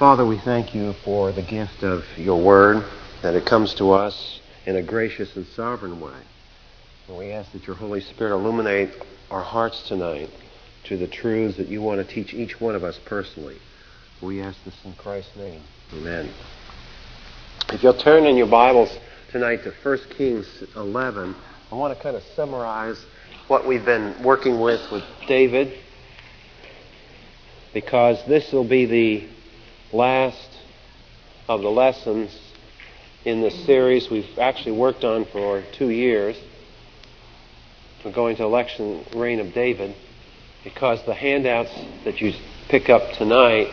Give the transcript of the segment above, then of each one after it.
Father, we thank you for the gift of your word, that it comes to us in a gracious and sovereign way. And we ask that your Holy Spirit illuminate our hearts tonight to the truths that you want to teach each one of us personally. We ask this in Christ's name. Amen. If you'll turn in your Bibles tonight to 1 Kings 11, I want to kind of summarize what we've been working with with David because this will be the last of the lessons in this series we've actually worked on for two years. We're going to election reign of David because the handouts that you pick up tonight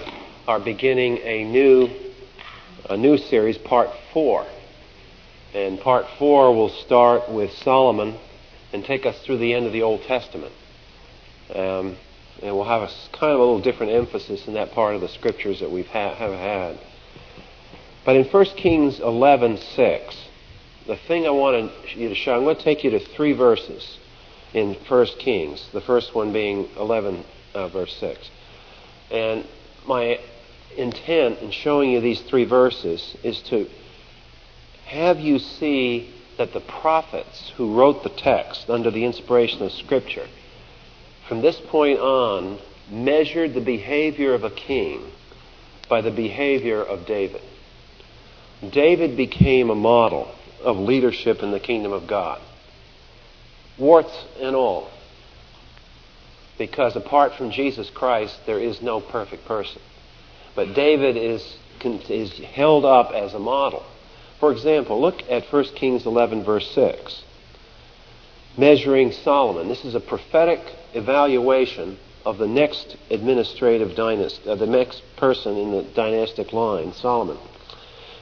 are beginning a new a new series, part four. And part four will start with Solomon and take us through the end of the Old Testament. Um, and we'll have a kind of a little different emphasis in that part of the scriptures that we've ha- have had. But in 1 Kings 11:6, the thing I want you to show, I'm going to take you to three verses in 1 Kings. The first one being 11 uh, verse 6. And my intent in showing you these three verses is to have you see that the prophets who wrote the text under the inspiration of Scripture from this point on, measured the behavior of a king by the behavior of David. David became a model of leadership in the kingdom of God. Warts and all. Because apart from Jesus Christ, there is no perfect person. But David is, is held up as a model. For example, look at 1 Kings 11, verse 6. Measuring Solomon. This is a prophetic evaluation of the next administrative dynasty, uh, the next person in the dynastic line, Solomon.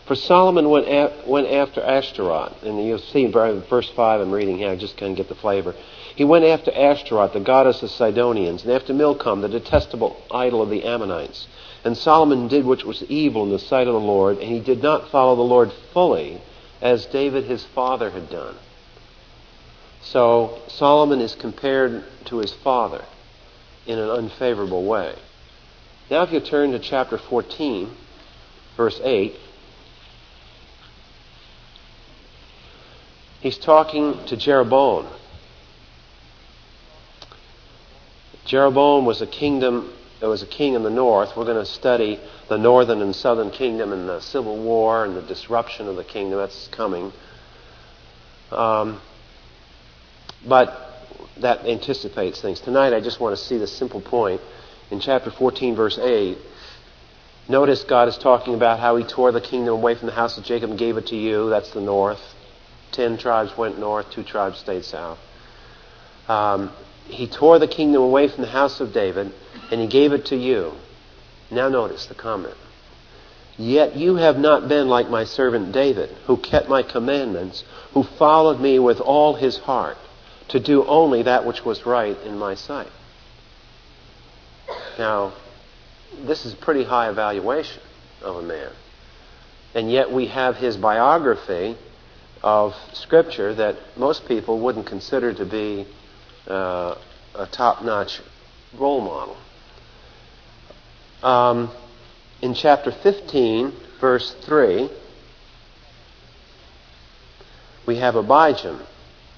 For Solomon went, a- went after Ashtaroth, and you'll see in verse 5 I'm reading here, I just kind of get the flavor. He went after Ashtaroth, the goddess of Sidonians, and after Milcom, the detestable idol of the Ammonites. And Solomon did which was evil in the sight of the Lord, and he did not follow the Lord fully, as David his father had done. So Solomon is compared to his father in an unfavorable way. Now, if you turn to chapter 14, verse 8, he's talking to Jeroboam. Jeroboam was a kingdom, there was a king in the north. We're going to study the northern and southern kingdom and the civil war and the disruption of the kingdom. That's coming. Um, but that anticipates things. Tonight, I just want to see the simple point. In chapter 14, verse 8, notice God is talking about how He tore the kingdom away from the house of Jacob and gave it to you. That's the north. Ten tribes went north, two tribes stayed south. Um, he tore the kingdom away from the house of David, and He gave it to you. Now, notice the comment. Yet you have not been like my servant David, who kept my commandments, who followed me with all his heart to do only that which was right in my sight. Now, this is a pretty high evaluation of a man. And yet we have his biography of Scripture that most people wouldn't consider to be uh, a top notch role model. Um, in chapter 15, verse 3, we have Abijam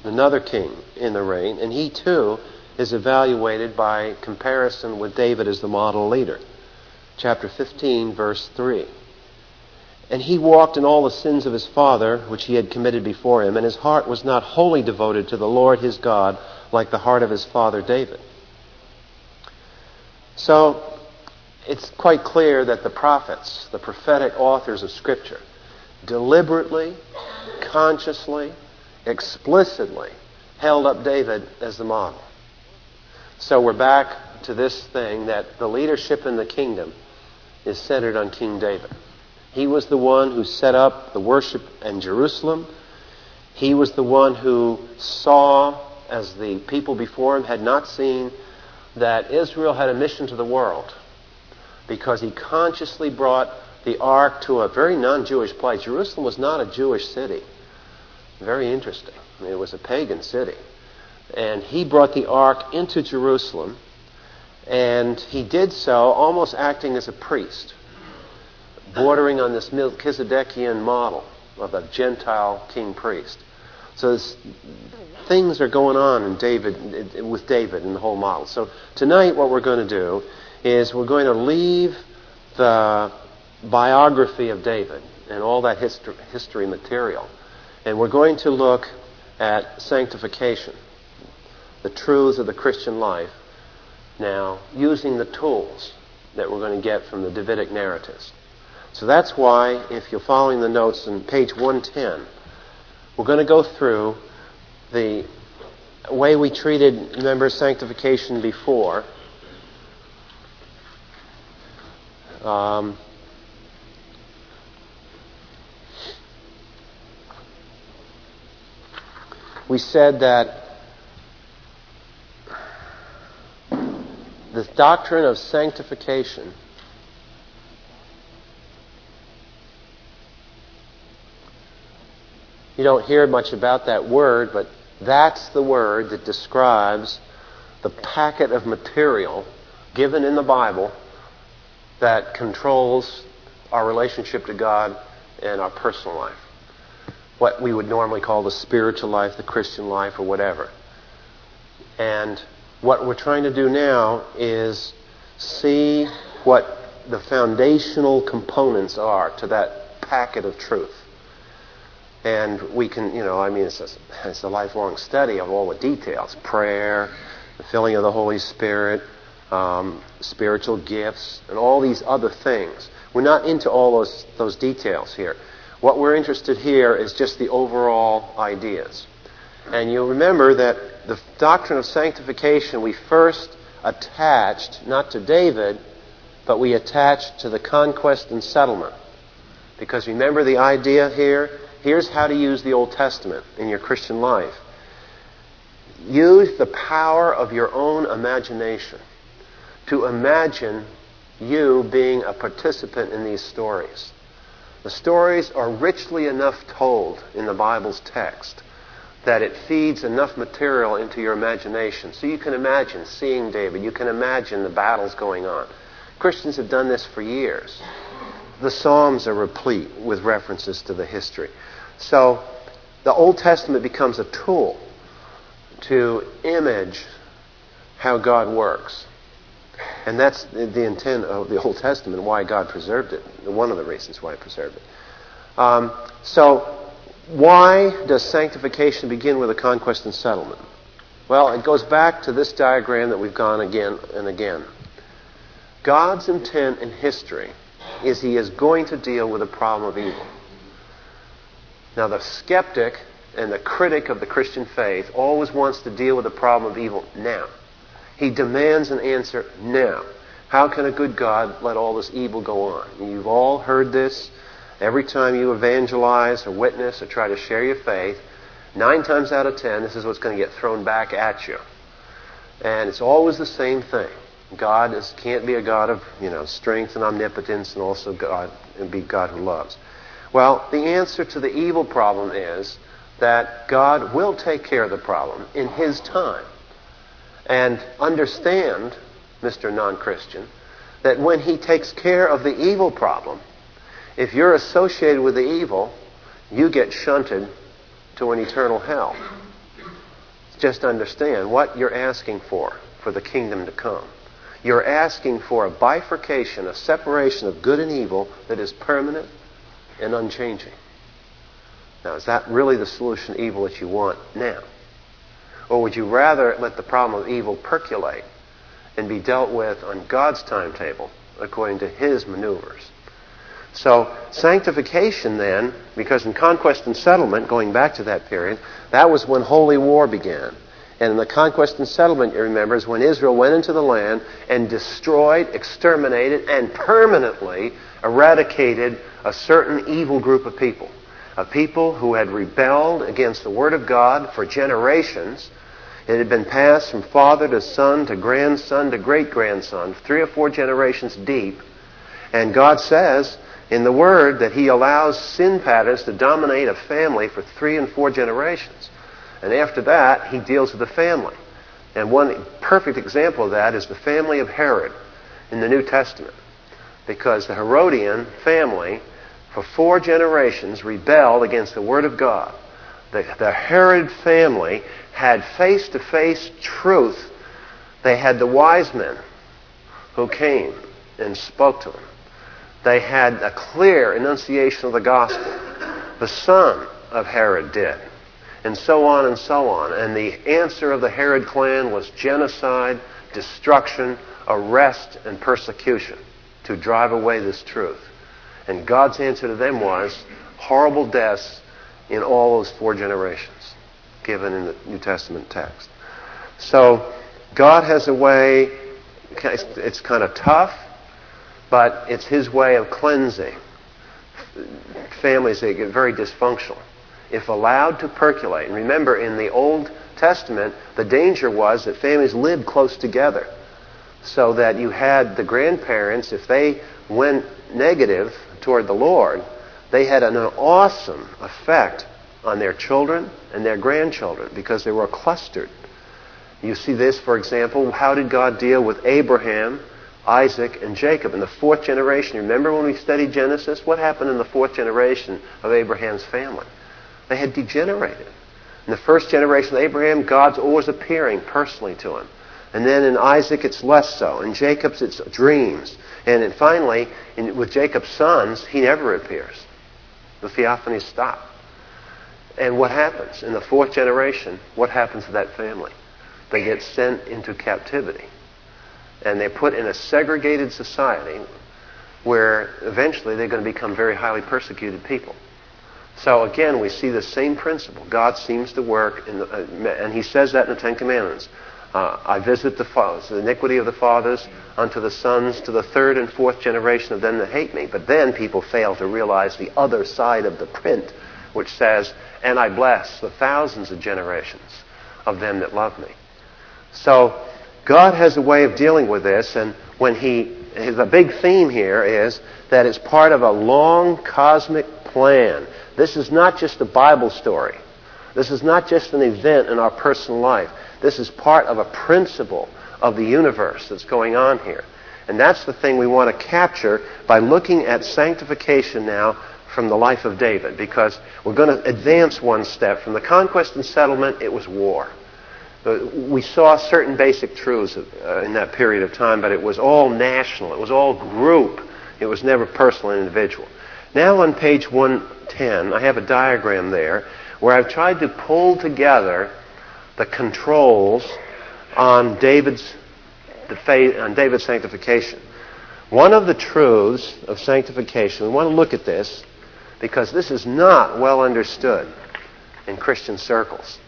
another king in the reign, and he too is evaluated by comparison with David as the model leader. Chapter 15, verse 3. And he walked in all the sins of his father, which he had committed before him, and his heart was not wholly devoted to the Lord his God, like the heart of his father David. So, it's quite clear that the prophets, the prophetic authors of Scripture, deliberately, consciously, explicitly held up David as the model. So we're back to this thing that the leadership in the kingdom is centered on King David. He was the one who set up the worship in Jerusalem. He was the one who saw, as the people before him had not seen, that Israel had a mission to the world because he consciously brought the ark to a very non Jewish place. Jerusalem was not a Jewish city. Very interesting. It was a pagan city. And he brought the ark into Jerusalem, and he did so almost acting as a priest. bordering on this Melchizedekian model of a Gentile king priest. So this, things are going on in David with David in the whole model. So tonight, what we're going to do is we're going to leave the biography of David and all that history, history material, and we're going to look at sanctification, the truths of the Christian life. Now, using the tools that we're going to get from the Davidic narratives. So that's why, if you're following the notes on page 110, we're going to go through the way we treated, remember, sanctification before. Um, we said that the doctrine of sanctification You don't hear much about that word, but that's the word that describes the packet of material given in the Bible that controls our relationship to God and our personal life. What we would normally call the spiritual life, the Christian life, or whatever. And what we're trying to do now is see what the foundational components are to that packet of truth. And we can, you know, I mean, it's a, it's a lifelong study of all the details prayer, the filling of the Holy Spirit, um, spiritual gifts, and all these other things. We're not into all those, those details here. What we're interested here is just the overall ideas. And you'll remember that the doctrine of sanctification we first attached not to David, but we attached to the conquest and settlement. Because remember the idea here? Here's how to use the Old Testament in your Christian life. Use the power of your own imagination to imagine you being a participant in these stories. The stories are richly enough told in the Bible's text that it feeds enough material into your imagination. So you can imagine seeing David, you can imagine the battles going on. Christians have done this for years. The Psalms are replete with references to the history. So the Old Testament becomes a tool to image how God works. And that's the intent of the Old Testament, why God preserved it, one of the reasons why He preserved it. Um, so, why does sanctification begin with a conquest and settlement? Well, it goes back to this diagram that we've gone again and again. God's intent in history is He is going to deal with the problem of evil. Now, the skeptic and the critic of the Christian faith always wants to deal with the problem of evil now. He demands an answer now. How can a good God let all this evil go on? You've all heard this. Every time you evangelize or witness or try to share your faith, nine times out of ten, this is what's going to get thrown back at you. And it's always the same thing. God is, can't be a God of you know strength and omnipotence, and also God and be God who loves. Well, the answer to the evil problem is that God will take care of the problem in His time. And understand, Mr. Non Christian, that when He takes care of the evil problem, if you're associated with the evil, you get shunted to an eternal hell. Just understand what you're asking for for the kingdom to come. You're asking for a bifurcation, a separation of good and evil that is permanent and unchanging. Now, is that really the solution to evil that you want now? Or would you rather let the problem of evil percolate and be dealt with on God's timetable according to His maneuvers? So, sanctification then, because in conquest and settlement, going back to that period, that was when holy war began. And in the conquest and settlement, you remember, is when Israel went into the land and destroyed, exterminated, and permanently eradicated a certain evil group of people. A people who had rebelled against the Word of God for generations. It had been passed from father to son to grandson to great grandson, three or four generations deep. And God says in the Word that He allows sin patterns to dominate a family for three and four generations. And after that, He deals with the family. And one perfect example of that is the family of Herod in the New Testament. because the Herodian family, for four generations, rebelled against the Word of God. The, the Herod family had face to face truth. They had the wise men who came and spoke to them. They had a clear enunciation of the gospel. The son of Herod did. And so on and so on. And the answer of the Herod clan was genocide, destruction, arrest, and persecution to drive away this truth. And God's answer to them was horrible deaths in all those four generations given in the New Testament text. So God has a way, it's kind of tough, but it's His way of cleansing families that get very dysfunctional. If allowed to percolate, and remember in the Old Testament, the danger was that families lived close together. So that you had the grandparents, if they went negative toward the Lord, they had an awesome effect on their children and their grandchildren because they were clustered. You see this, for example, how did God deal with Abraham, Isaac, and Jacob in the fourth generation? Remember when we studied Genesis? What happened in the fourth generation of Abraham's family? They had degenerated. In the first generation of Abraham, God's always appearing personally to him. And then in Isaac, it's less so. In Jacob's, it's dreams. And then finally, in, with Jacob's sons, he never appears. The theophanies stop. And what happens? In the fourth generation, what happens to that family? They get sent into captivity. And they're put in a segregated society where eventually they're going to become very highly persecuted people. So again, we see the same principle. God seems to work, the, uh, and He says that in the Ten Commandments. Uh, I visit the fathers, the iniquity of the fathers unto the sons, to the third and fourth generation of them that hate me. But then people fail to realize the other side of the print, which says, And I bless the thousands of generations of them that love me. So God has a way of dealing with this, and when He, the big theme here is that it's part of a long cosmic plan this is not just a Bible story. This is not just an event in our personal life. This is part of a principle of the universe that's going on here. And that's the thing we want to capture by looking at sanctification now from the life of David, because we're going to advance one step. From the conquest and settlement, it was war. We saw certain basic truths uh, in that period of time, but it was all national. It was all group. It was never personal and individual. Now on page 110, I have a diagram there where I've tried to pull together the controls on David's, on David's sanctification. One of the truths of sanctification, we want to look at this because this is not well understood in Christian circles.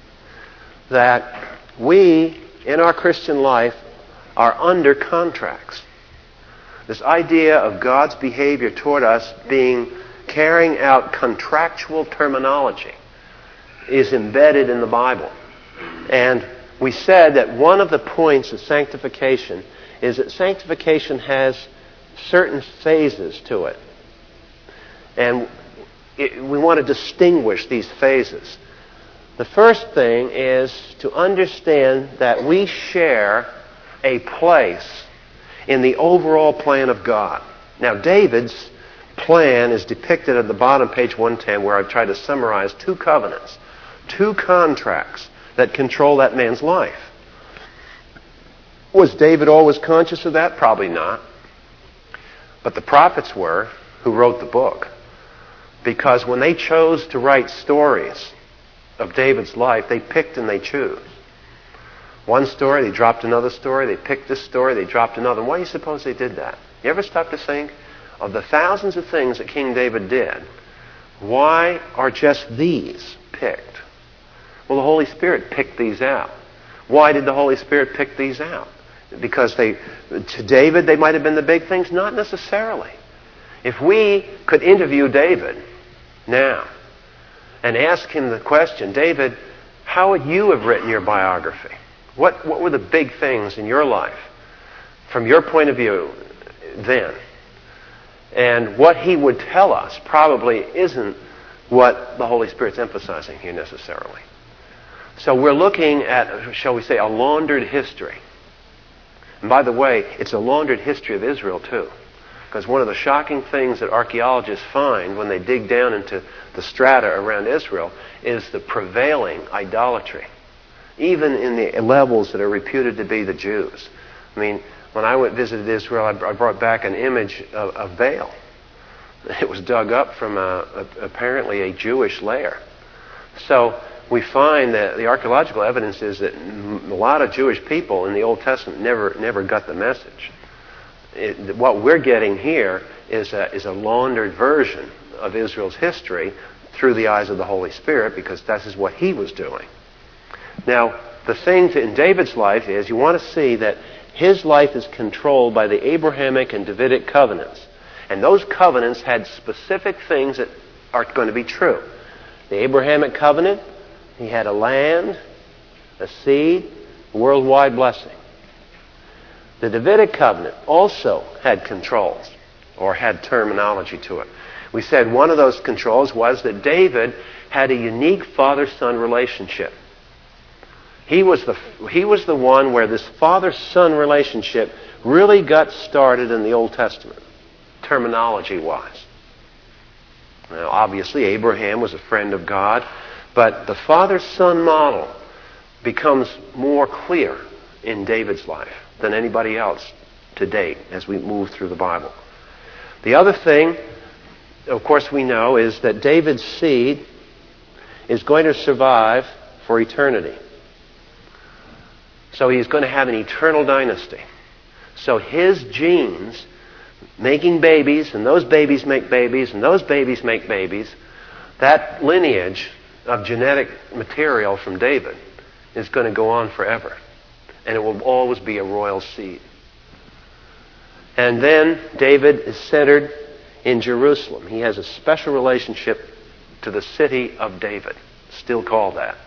That we, in our Christian life, are under contracts. This idea of God's behavior toward us being carrying out contractual terminology is embedded in the Bible. And we said that one of the points of sanctification is that sanctification has certain phases to it. And it, we want to distinguish these phases. The first thing is to understand that we share a place in the overall plan of God. Now, David's plan is depicted at the bottom, page 110, where I've tried to summarize two covenants, two contracts that control that man's life. Was David always conscious of that? Probably not. But the prophets were who wrote the book. Because when they chose to write stories of David's life, they picked and they chose. One story, they dropped another story. They picked this story, they dropped another. Why do you suppose they did that? You ever stop to think of the thousands of things that King David did? Why are just these picked? Well, the Holy Spirit picked these out. Why did the Holy Spirit pick these out? Because they, to David, they might have been the big things? Not necessarily. If we could interview David now and ask him the question, David, how would you have written your biography? What, what were the big things in your life from your point of view then? And what he would tell us probably isn't what the Holy Spirit's emphasizing here necessarily. So we're looking at, shall we say, a laundered history. And by the way, it's a laundered history of Israel too. Because one of the shocking things that archaeologists find when they dig down into the strata around Israel is the prevailing idolatry, even in the levels that are reputed to be the Jews. I mean, when I went visited Israel, I brought back an image of, of Baal. It was dug up from a, a, apparently a Jewish lair. So we find that the archaeological evidence is that a lot of Jewish people in the Old Testament never never got the message. It, what we're getting here is a, is a laundered version of Israel's history through the eyes of the Holy Spirit because that is what he was doing. Now, the thing to, in David's life is you want to see that his life is controlled by the Abrahamic and Davidic covenants. And those covenants had specific things that are going to be true. The Abrahamic covenant, he had a land, a seed, worldwide blessing. The Davidic covenant also had controls, or had terminology to it. We said one of those controls was that David had a unique father son relationship. He was, the, he was the one where this father son relationship really got started in the Old Testament, terminology wise. Now, obviously, Abraham was a friend of God, but the father son model becomes more clear in David's life than anybody else to date as we move through the Bible. The other thing, of course, we know is that David's seed is going to survive for eternity. So he's going to have an eternal dynasty. So his genes making babies, and those babies make babies, and those babies make babies, that lineage of genetic material from David is going to go on forever. And it will always be a royal seed. And then David is centered in Jerusalem. He has a special relationship to the city of David, still called that.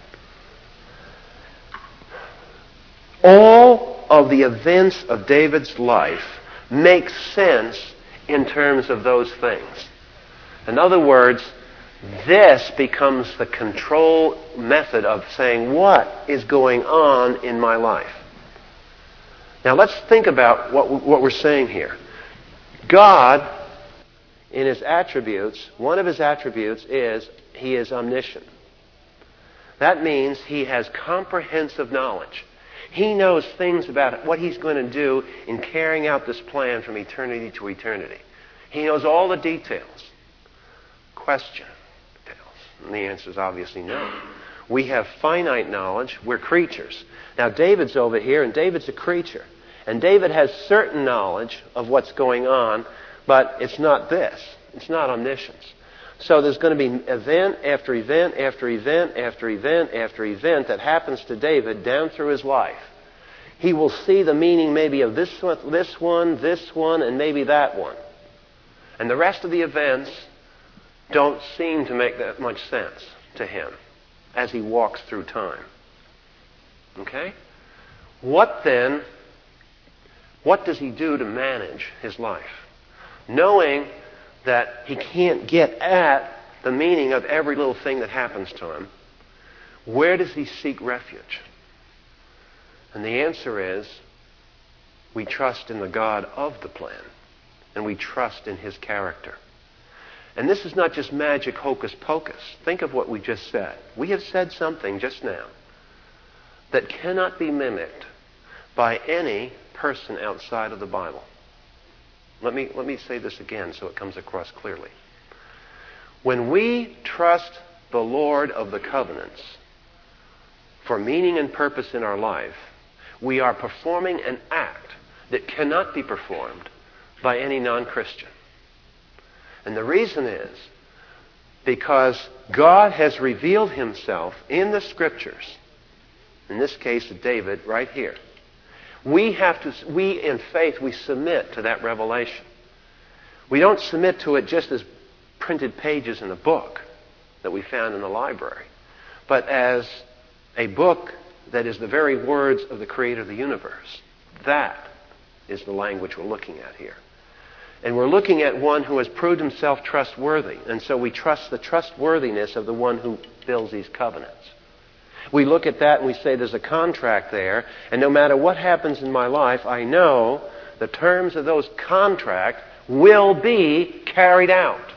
All of the events of David's life make sense in terms of those things. In other words, this becomes the control method of saying, what is going on in my life? Now let's think about what, what we're saying here. God, in his attributes, one of his attributes is he is omniscient. That means he has comprehensive knowledge. He knows things about what he's going to do in carrying out this plan from eternity to eternity. He knows all the details. Question. And the answer is obviously no. We have finite knowledge. We're creatures. Now, David's over here, and David's a creature. And David has certain knowledge of what's going on, but it's not this. It's not omniscience. So there's going to be event after event after event after event after event that happens to David down through his life. He will see the meaning maybe of this one, this one, this one, and maybe that one. And the rest of the events don't seem to make that much sense to him as he walks through time. Okay? What then, what does he do to manage his life? Knowing that he can't get at the meaning of every little thing that happens to him, where does he seek refuge? And the answer is we trust in the God of the plan, and we trust in his character. And this is not just magic hocus pocus. Think of what we just said. We have said something just now that cannot be mimicked by any person outside of the Bible. Let me, let me say this again so it comes across clearly. When we trust the Lord of the covenants for meaning and purpose in our life, we are performing an act that cannot be performed by any non Christian. And the reason is because God has revealed himself in the scriptures, in this case David right here. We have to, we in faith, we submit to that revelation. We don't submit to it just as printed pages in a book that we found in the library, but as a book that is the very words of the creator of the universe. That is the language we're looking at here. And we're looking at one who has proved himself trustworthy. And so we trust the trustworthiness of the one who builds these covenants. We look at that and we say there's a contract there, and no matter what happens in my life, I know the terms of those contract will be carried out.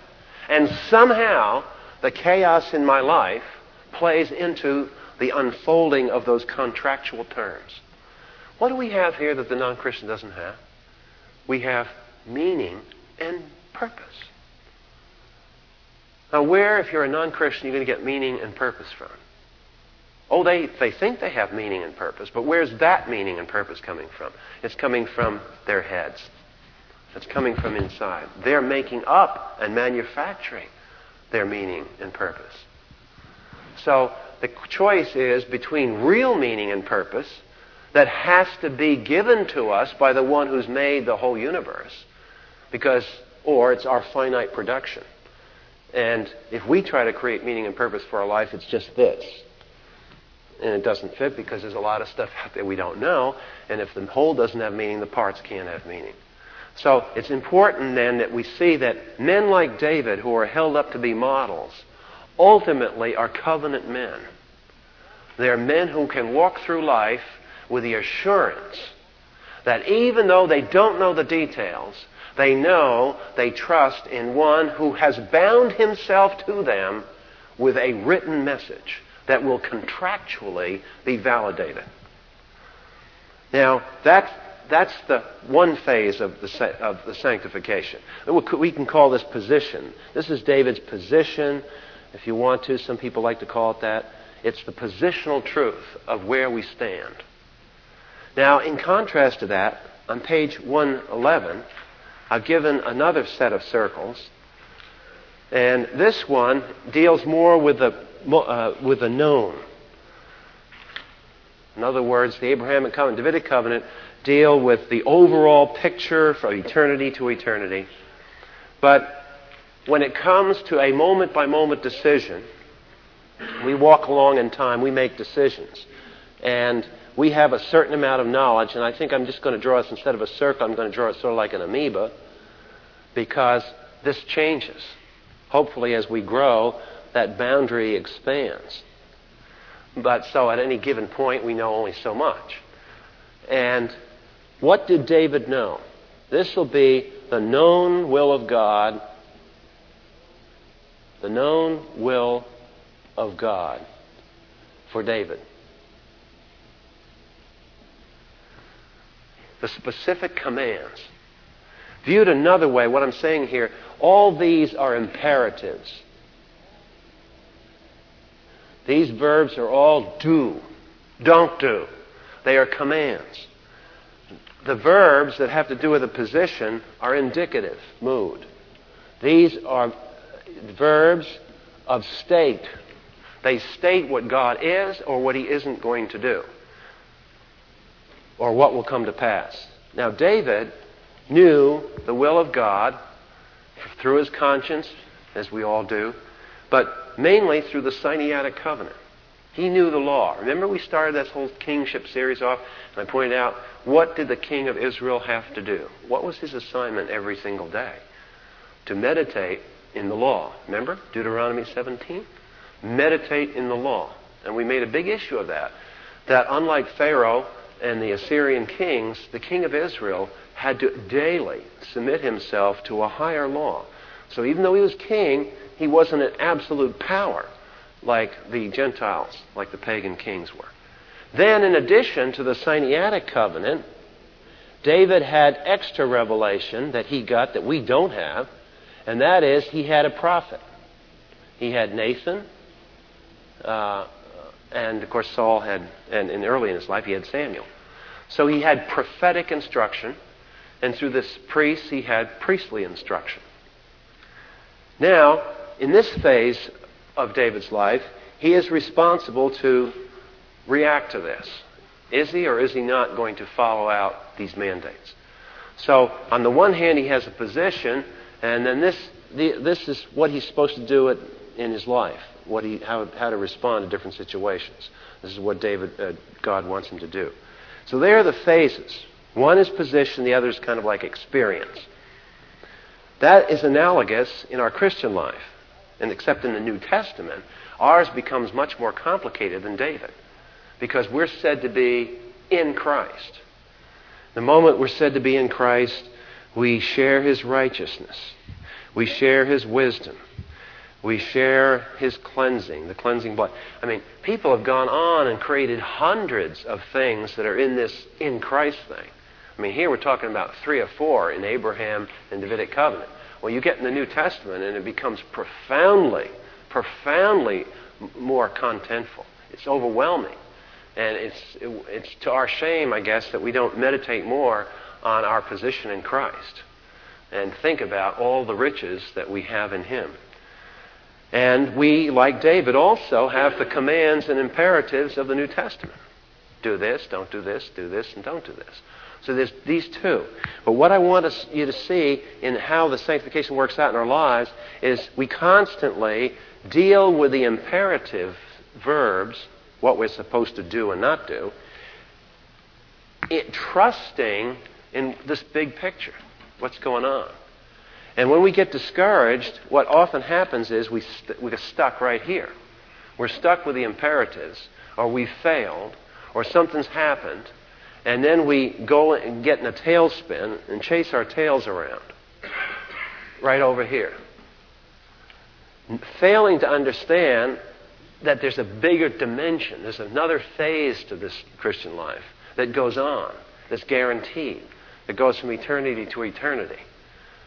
And somehow, the chaos in my life plays into the unfolding of those contractual terms. What do we have here that the non Christian doesn't have? We have meaning and purpose. Now, where, if you're a non Christian, are you're going to get meaning and purpose from? Oh, they, they think they have meaning and purpose, but where's that meaning and purpose coming from? It's coming from their heads. It's coming from inside. They're making up and manufacturing their meaning and purpose. So the choice is between real meaning and purpose that has to be given to us by the one who's made the whole universe. Because, or it's our finite production. And if we try to create meaning and purpose for our life, it's just this. And it doesn't fit because there's a lot of stuff out there we don't know. And if the whole doesn't have meaning, the parts can't have meaning. So it's important then that we see that men like David, who are held up to be models, ultimately are covenant men. They're men who can walk through life with the assurance that even though they don't know the details, they know they trust in one who has bound himself to them with a written message that will contractually be validated. Now, that's, that's the one phase of the, of the sanctification. We can call this position. This is David's position, if you want to. Some people like to call it that. It's the positional truth of where we stand. Now, in contrast to that, on page 111, I've given another set of circles. And this one deals more with the, uh, with the known. In other words, the Abrahamic covenant, Davidic covenant, deal with the overall picture from eternity to eternity. But when it comes to a moment by moment decision, we walk along in time, we make decisions. And we have a certain amount of knowledge, and I think I'm just going to draw this instead of a circle, I'm going to draw it sort of like an amoeba, because this changes. Hopefully, as we grow, that boundary expands. But so at any given point, we know only so much. And what did David know? This will be the known will of God, the known will of God for David. the specific commands. Viewed another way, what I'm saying here, all these are imperatives. These verbs are all do, don't do. They are commands. The verbs that have to do with a position are indicative mood. These are verbs of state. They state what God is or what He isn't going to do or what will come to pass. Now, David knew the will of God through his conscience, as we all do, but mainly through the Sinaitic covenant. He knew the law. Remember, we started this whole kingship series off, and I pointed out what did the king of Israel have to do? What was his assignment every single day? To meditate in the law. Remember Deuteronomy 17? Meditate in the law. And we made a big issue of that. That unlike Pharaoh, and the Assyrian kings, the king of Israel had to daily submit himself to a higher law. So even though he was king, he wasn't an absolute power like the Gentiles, like the pagan kings were. Then, in addition to the Sinaitic covenant, David had extra revelation that he got that we don't have, and that is he had a prophet. He had Nathan, uh, and of course, Saul had, and, and early in his life, he had Samuel. So he had prophetic instruction, and through this priest, he had priestly instruction. Now, in this phase of David's life, he is responsible to react to this. Is he or is he not going to follow out these mandates? So, on the one hand, he has a position, and then this, the, this is what he's supposed to do in his life what he, how, how to respond to different situations. This is what David, uh, God wants him to do. So there are the phases. One is position, the other is kind of like experience. That is analogous in our Christian life. And except in the New Testament, ours becomes much more complicated than David. Because we're said to be in Christ. The moment we're said to be in Christ, We share his righteousness. We share his wisdom. We share his cleansing, the cleansing blood. I mean, people have gone on and created hundreds of things that are in this in Christ thing. I mean, here we're talking about three or four in Abraham and Davidic covenant. Well, you get in the New Testament and it becomes profoundly, profoundly more contentful. It's overwhelming. And it's, it, it's to our shame, I guess, that we don't meditate more on our position in Christ and think about all the riches that we have in Him. And we, like David, also have the commands and imperatives of the New Testament. Do this, don't do this, do this, and don't do this. So there's these two. But what I want you to see in how the sanctification works out in our lives is we constantly deal with the imperative verbs, what we're supposed to do and not do, it, trusting in this big picture, what's going on. And when we get discouraged, what often happens is we, st- we get stuck right here. We're stuck with the imperatives, or we failed, or something's happened, and then we go and get in a tailspin and chase our tails around. Right over here. Failing to understand that there's a bigger dimension, there's another phase to this Christian life that goes on, that's guaranteed, that goes from eternity to eternity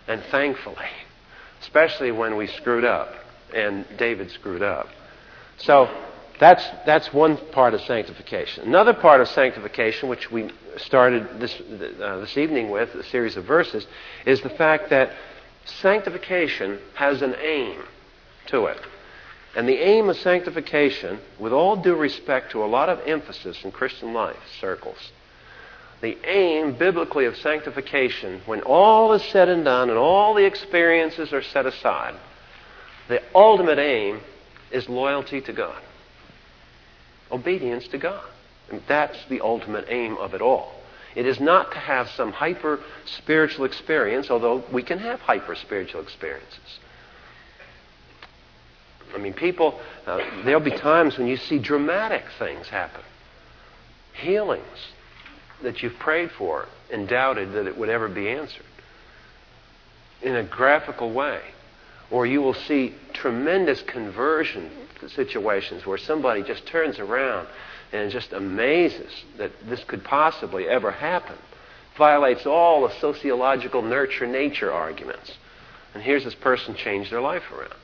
and thankfully, especially when we screwed up, and David screwed up. So that's, that's one part of sanctification. Another part of sanctification, which we started this, uh, this evening with, a series of verses, is the fact that sanctification has an aim to it. And the aim of sanctification, with all due respect to a lot of emphasis in Christian life circles, the aim biblically of sanctification, when all is said and done and all the experiences are set aside, the ultimate aim is loyalty to God, obedience to God. And that's the ultimate aim of it all. It is not to have some hyper spiritual experience, although we can have hyper spiritual experiences. I mean, people, uh, there'll be times when you see dramatic things happen healings, that you've prayed for and doubted that it would ever be answered in a graphical way. Or you will see tremendous conversion situations where somebody just turns around and just amazes that this could possibly ever happen. Violates all the sociological nurture nature arguments. And here's this person change their life around.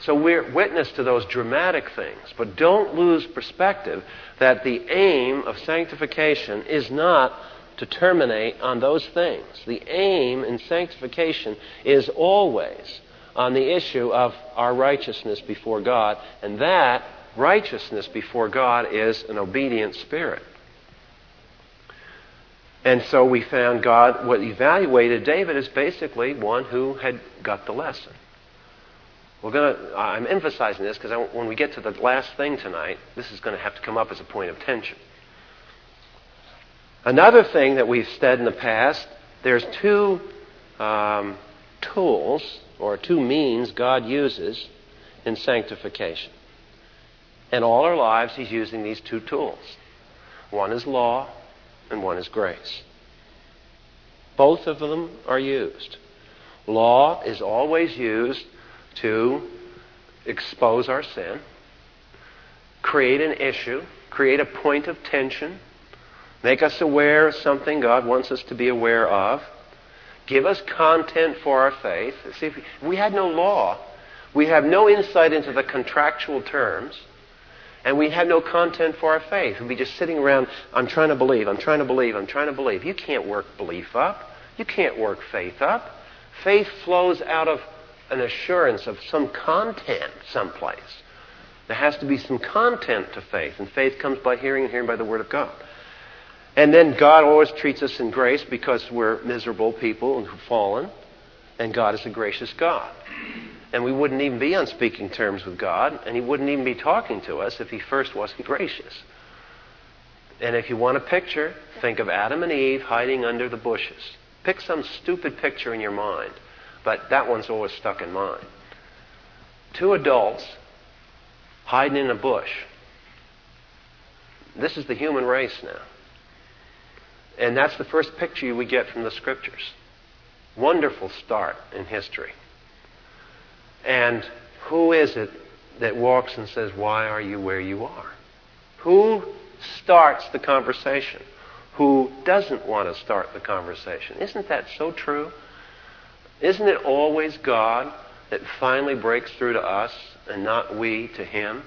So we're witness to those dramatic things, but don't lose perspective that the aim of sanctification is not to terminate on those things. The aim in sanctification is always on the issue of our righteousness before God, and that righteousness before God is an obedient spirit. And so we found God, what evaluated David is basically one who had got the lesson. We're going to, I'm emphasizing this because when we get to the last thing tonight, this is going to have to come up as a point of tension. Another thing that we've said in the past, there's two um, tools or two means God uses in sanctification. And all our lives, He's using these two tools. One is law, and one is grace. Both of them are used. Law is always used to expose our sin, create an issue, create a point of tension, make us aware of something God wants us to be aware of, give us content for our faith. See, if we had no law, we have no insight into the contractual terms, and we have no content for our faith. We'd be just sitting around, I'm trying to believe, I'm trying to believe, I'm trying to believe. You can't work belief up. You can't work faith up. Faith flows out of an assurance of some content someplace. There has to be some content to faith, and faith comes by hearing and hearing by the Word of God. And then God always treats us in grace because we're miserable people and have fallen, and God is a gracious God. And we wouldn't even be on speaking terms with God, and He wouldn't even be talking to us if He first wasn't gracious. And if you want a picture, think of Adam and Eve hiding under the bushes. Pick some stupid picture in your mind but that one's always stuck in mind. Two adults hiding in a bush. This is the human race now. And that's the first picture we get from the scriptures. wonderful start in history. And who is it that walks and says, Why are you where you are? Who starts the conversation? Who doesn't want to start the conversation? Isn't that so true? Isn't it always God that finally breaks through to us and not we to Him?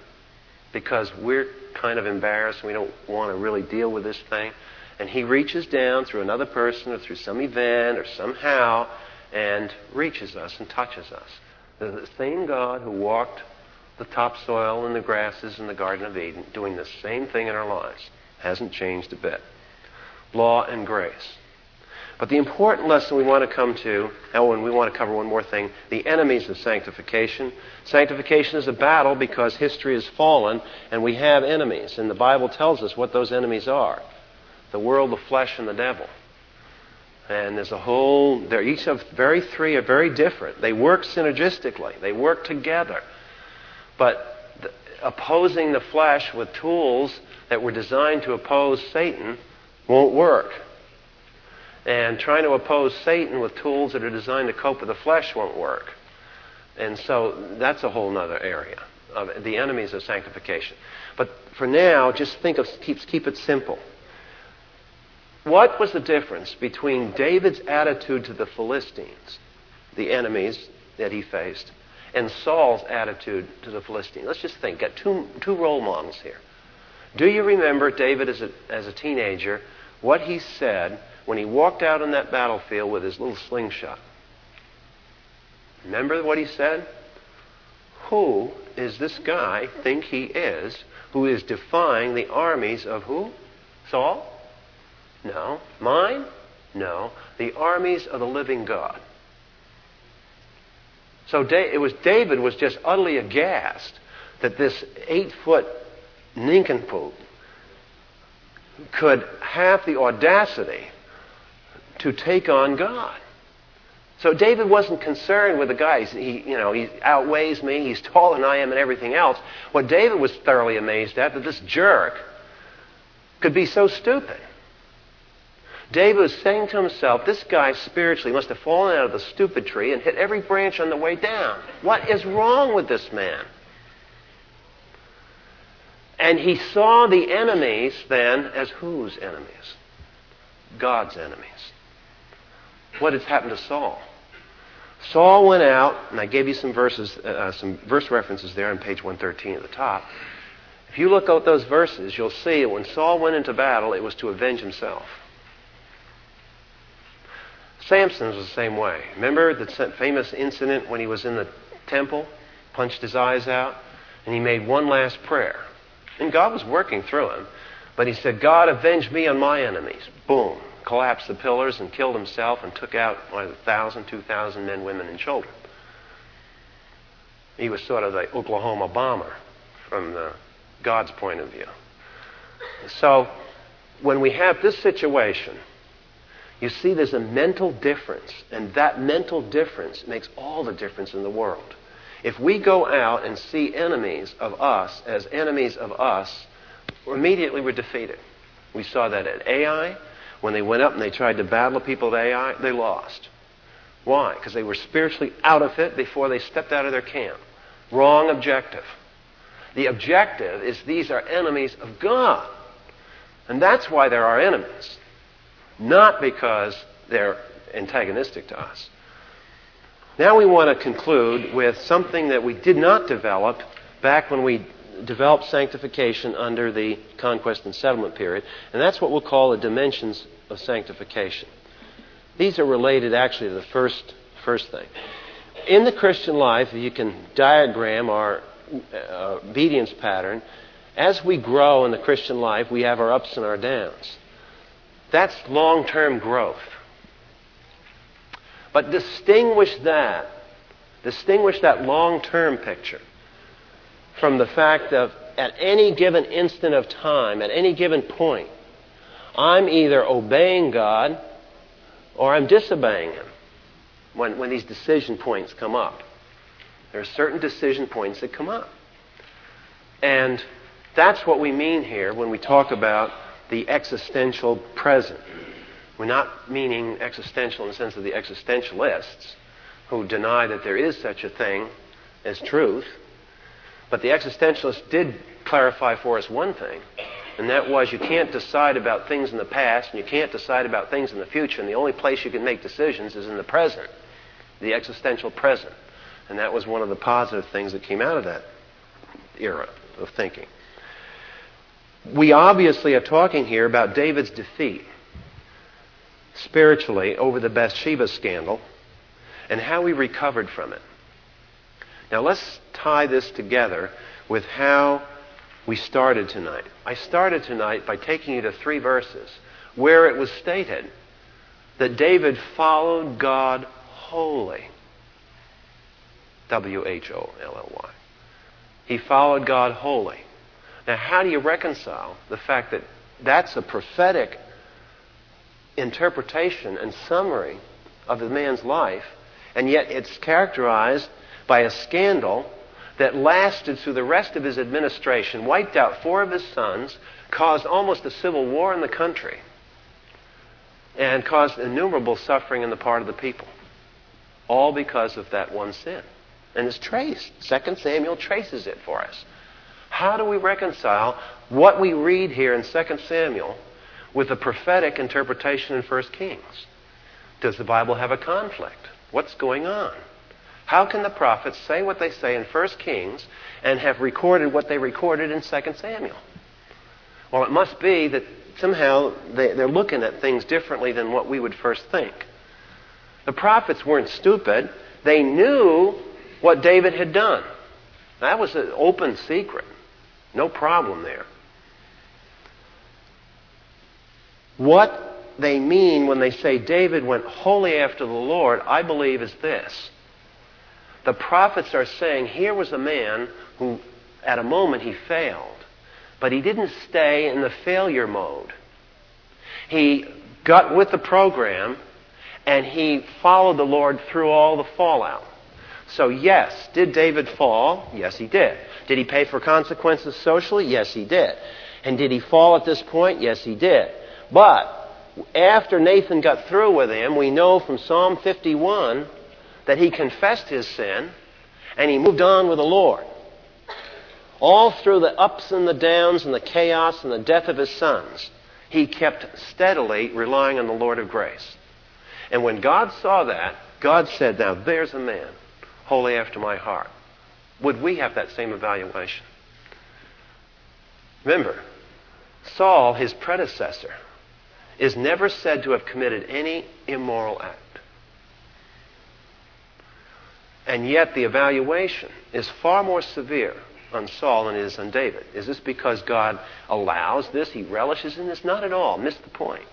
Because we're kind of embarrassed and we don't want to really deal with this thing. And He reaches down through another person or through some event or somehow and reaches us and touches us. The same God who walked the topsoil and the grasses in the Garden of Eden, doing the same thing in our lives. Hasn't changed a bit. Law and grace. But the important lesson we want to come to, oh, and we want to cover one more thing the enemies of sanctification. Sanctification is a battle because history has fallen and we have enemies. And the Bible tells us what those enemies are the world, the flesh, and the devil. And there's a whole, they're each of very three are very different. They work synergistically, they work together. But the, opposing the flesh with tools that were designed to oppose Satan won't work. And trying to oppose Satan with tools that are designed to cope with the flesh won't work. And so that's a whole other area of the enemies of sanctification. But for now, just think of keep, keep it simple. What was the difference between David's attitude to the Philistines, the enemies that he faced, and Saul's attitude to the Philistines. Let's just think. Got two, two role models here. Do you remember David as a, as a teenager, what he said when he walked out on that battlefield with his little slingshot? Remember what he said? Who is this guy think he is who is defying the armies of who? Saul? No. Mine? No. The armies of the living God. So it was David was just utterly aghast that this eight foot nincompoop could have the audacity to take on God. So David wasn't concerned with the guy. He, you know, he outweighs me. He's taller than I am, and everything else. What David was thoroughly amazed at that this jerk could be so stupid. David was saying to himself, This guy spiritually must have fallen out of the stupid tree and hit every branch on the way down. What is wrong with this man? And he saw the enemies then as whose enemies? God's enemies. What had happened to Saul? Saul went out, and I gave you some verses, uh, some verse references there on page 113 at the top. If you look at those verses, you'll see that when Saul went into battle, it was to avenge himself. Samson was the same way. Remember the famous incident when he was in the temple, punched his eyes out, and he made one last prayer. And God was working through him. But he said, God, avenge me on my enemies. Boom. Collapsed the pillars and killed himself and took out what, a thousand, two thousand men, women, and children. He was sort of the Oklahoma bomber from the, God's point of view. So when we have this situation, you see, there's a mental difference, and that mental difference makes all the difference in the world. If we go out and see enemies of us as enemies of us, immediately we're defeated. We saw that at Ai. When they went up and they tried to battle people at Ai, they lost. Why? Because they were spiritually out of it before they stepped out of their camp. Wrong objective. The objective is these are enemies of God. And that's why they're our enemies not because they're antagonistic to us. Now we want to conclude with something that we did not develop back when we developed sanctification under the conquest and settlement period, and that's what we'll call the dimensions of sanctification. These are related actually to the first, first thing. In the Christian life, you can diagram our uh, obedience pattern. As we grow in the Christian life, we have our ups and our downs. That's long term growth. But distinguish that, distinguish that long term picture from the fact of at any given instant of time, at any given point, I'm either obeying God or I'm disobeying Him when, when these decision points come up. There are certain decision points that come up. And that's what we mean here when we talk about the existential present. We're not meaning existential in the sense of the existentialists who deny that there is such a thing as truth. But the existentialists did clarify for us one thing, and that was you can't decide about things in the past and you can't decide about things in the future, and the only place you can make decisions is in the present, the existential present. And that was one of the positive things that came out of that era of thinking. We obviously are talking here about David's defeat spiritually over the Bathsheba scandal and how he recovered from it. Now let's tie this together with how we started tonight. I started tonight by taking you to three verses where it was stated that David followed God wholly. W H O L L Y. He followed God wholly. Now, how do you reconcile the fact that that's a prophetic interpretation and summary of the man's life, and yet it's characterized by a scandal that lasted through the rest of his administration, wiped out four of his sons, caused almost a civil war in the country, and caused innumerable suffering in the part of the people. All because of that one sin. And it's traced. Second Samuel traces it for us. How do we reconcile what we read here in 2 Samuel with the prophetic interpretation in 1 Kings? Does the Bible have a conflict? What's going on? How can the prophets say what they say in 1 Kings and have recorded what they recorded in 2 Samuel? Well, it must be that somehow they, are looking at things differently than what we would first think. The prophets weren't stupid. They knew what David had done. That was an open secret. No problem there. What they mean when they say David went wholly after the Lord, I believe, is this the prophets are saying here was a man who, at a moment, he failed, but he didn't stay in the failure mode. He got with the program and he followed the Lord through all the fallout. So, yes, did David fall? Yes, he did. Did he pay for consequences socially? Yes, he did. And did he fall at this point? Yes, he did. But after Nathan got through with him, we know from Psalm 51 that he confessed his sin and he moved on with the Lord. All through the ups and the downs and the chaos and the death of his sons, he kept steadily relying on the Lord of grace. And when God saw that, God said, Now there's a man wholly after my heart. Would we have that same evaluation? Remember, Saul, his predecessor, is never said to have committed any immoral act. And yet the evaluation is far more severe on Saul than it is on David. Is this because God allows this? He relishes in this? Not at all. Missed the point.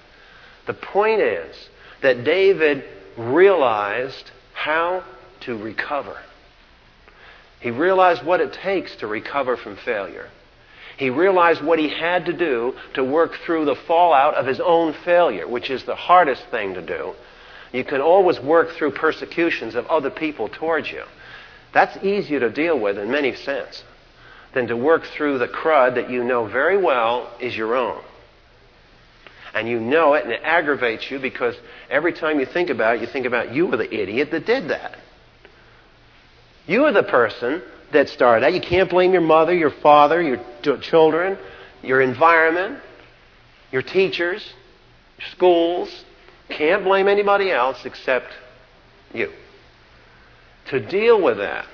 The point is that David realized how to recover. He realized what it takes to recover from failure. He realized what he had to do to work through the fallout of his own failure, which is the hardest thing to do you can always work through persecutions of other people towards you. That's easier to deal with in many sense than to work through the crud that you know very well is your own. And you know it and it aggravates you because every time you think about it, you think about you were the idiot that did that. You are the person that started that. You can't blame your mother, your father, your children, your environment, your teachers, schools, can't blame anybody else except you. To deal with that,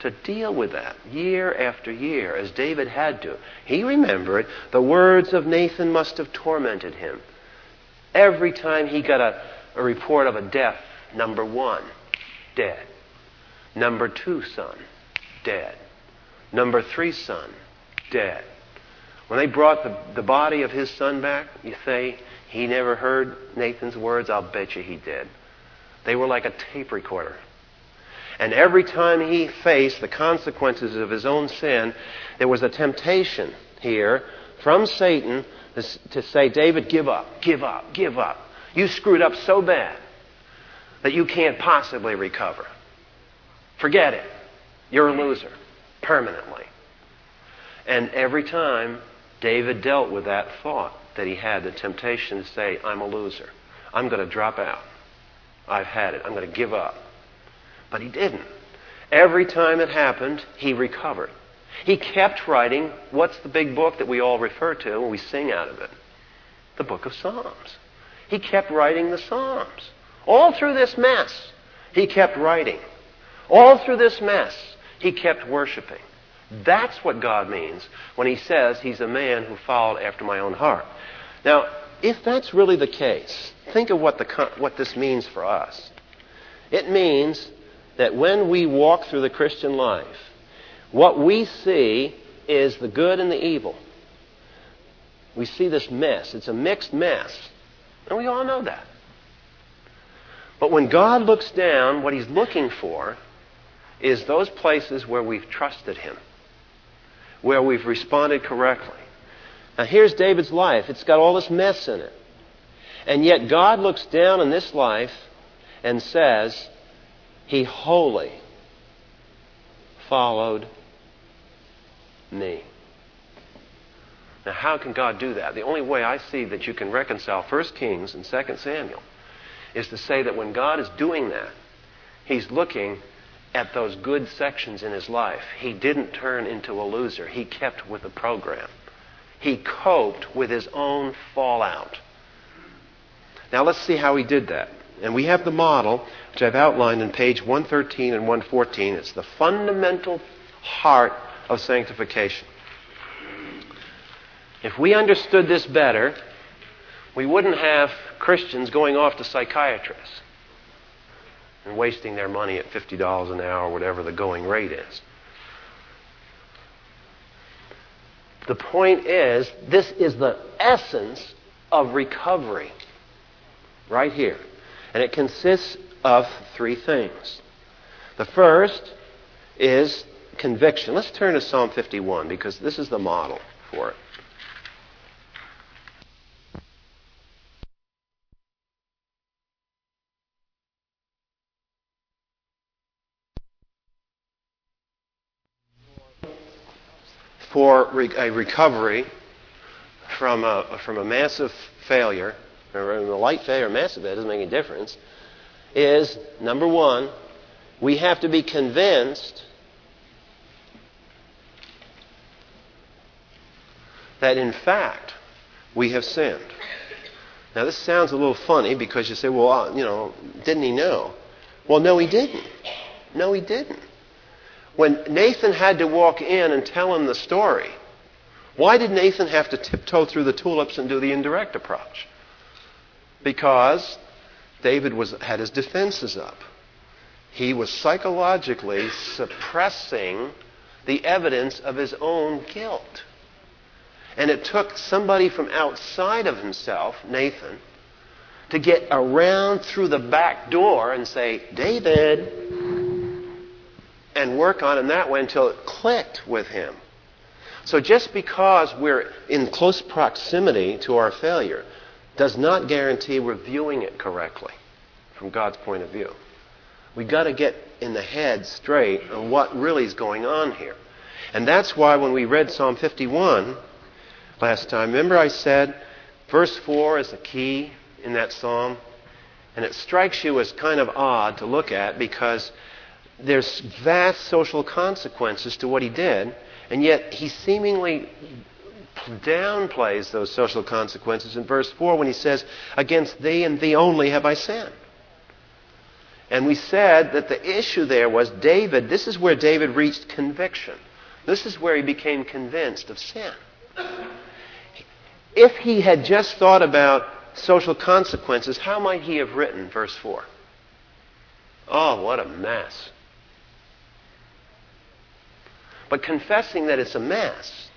to deal with that year after year, as David had to, he remembered the words of Nathan must have tormented him. Every time he got a, a report of a death, number one, dead. Number two son, dead. Number three son, dead. When they brought the, the body of his son back, you say, he never heard Nathan's words? I'll bet you he did. They were like a tape recorder. And every time he faced the consequences of his own sin, there was a temptation here from Satan to say, David, give up, give up, give up. You screwed up so bad that you can't possibly recover. Forget it. You're a loser permanently. And every time David dealt with that thought, that he had the temptation to say, I'm a loser. I'm going to drop out. I've had it. I'm going to give up. But he didn't. Every time it happened, he recovered. He kept writing what's the big book that we all refer to and we sing out of it? The book of Psalms. He kept writing the Psalms. All through this mess, he kept writing. All through this mess, he kept worshiping. That's what God means when he says he's a man who followed after my own heart. Now, if that's really the case, think of what, the, what this means for us. It means that when we walk through the Christian life, what we see is the good and the evil. We see this mess. It's a mixed mess. And we all know that. But when God looks down, what He's looking for is those places where we've trusted Him, where we've responded correctly. Now, here's David's life. It's got all this mess in it. And yet, God looks down on this life and says, He wholly followed me. Now, how can God do that? The only way I see that you can reconcile 1 Kings and 2 Samuel is to say that when God is doing that, He's looking at those good sections in His life. He didn't turn into a loser, He kept with the program. He coped with His own fallout. Now, let's see how He did that. And we have the model, which I've outlined in page 113 and 114. It's the fundamental heart of sanctification. If we understood this better, we wouldn't have Christians going off to psychiatrists and wasting their money at $50 an hour, whatever the going rate is. The point is, this is the essence of recovery, right here. And it consists of three things. The first is conviction. Let's turn to Psalm 51 because this is the model for it. For a recovery from a, from a massive failure, or a light failure, massive, failure, doesn't make any difference, is number one, we have to be convinced that in fact we have sinned. Now, this sounds a little funny because you say, well, uh, you know, didn't he know? Well, no, he didn't. No, he didn't. When Nathan had to walk in and tell him the story, why did Nathan have to tiptoe through the tulips and do the indirect approach? Because David was, had his defenses up. He was psychologically suppressing the evidence of his own guilt. And it took somebody from outside of himself, Nathan, to get around through the back door and say, David, and work on him that way until it clicked with him. So just because we're in close proximity to our failure does not guarantee we're viewing it correctly from God's point of view. We've got to get in the head straight on what really is going on here. And that's why when we read Psalm 51 last time, remember I said verse 4 is the key in that psalm? And it strikes you as kind of odd to look at because there's vast social consequences to what he did, and yet he seemingly downplays those social consequences in verse 4 when he says, Against thee and thee only have I sinned. And we said that the issue there was David, this is where David reached conviction. This is where he became convinced of sin. If he had just thought about social consequences, how might he have written verse 4? Oh, what a mess. But confessing that it's a mess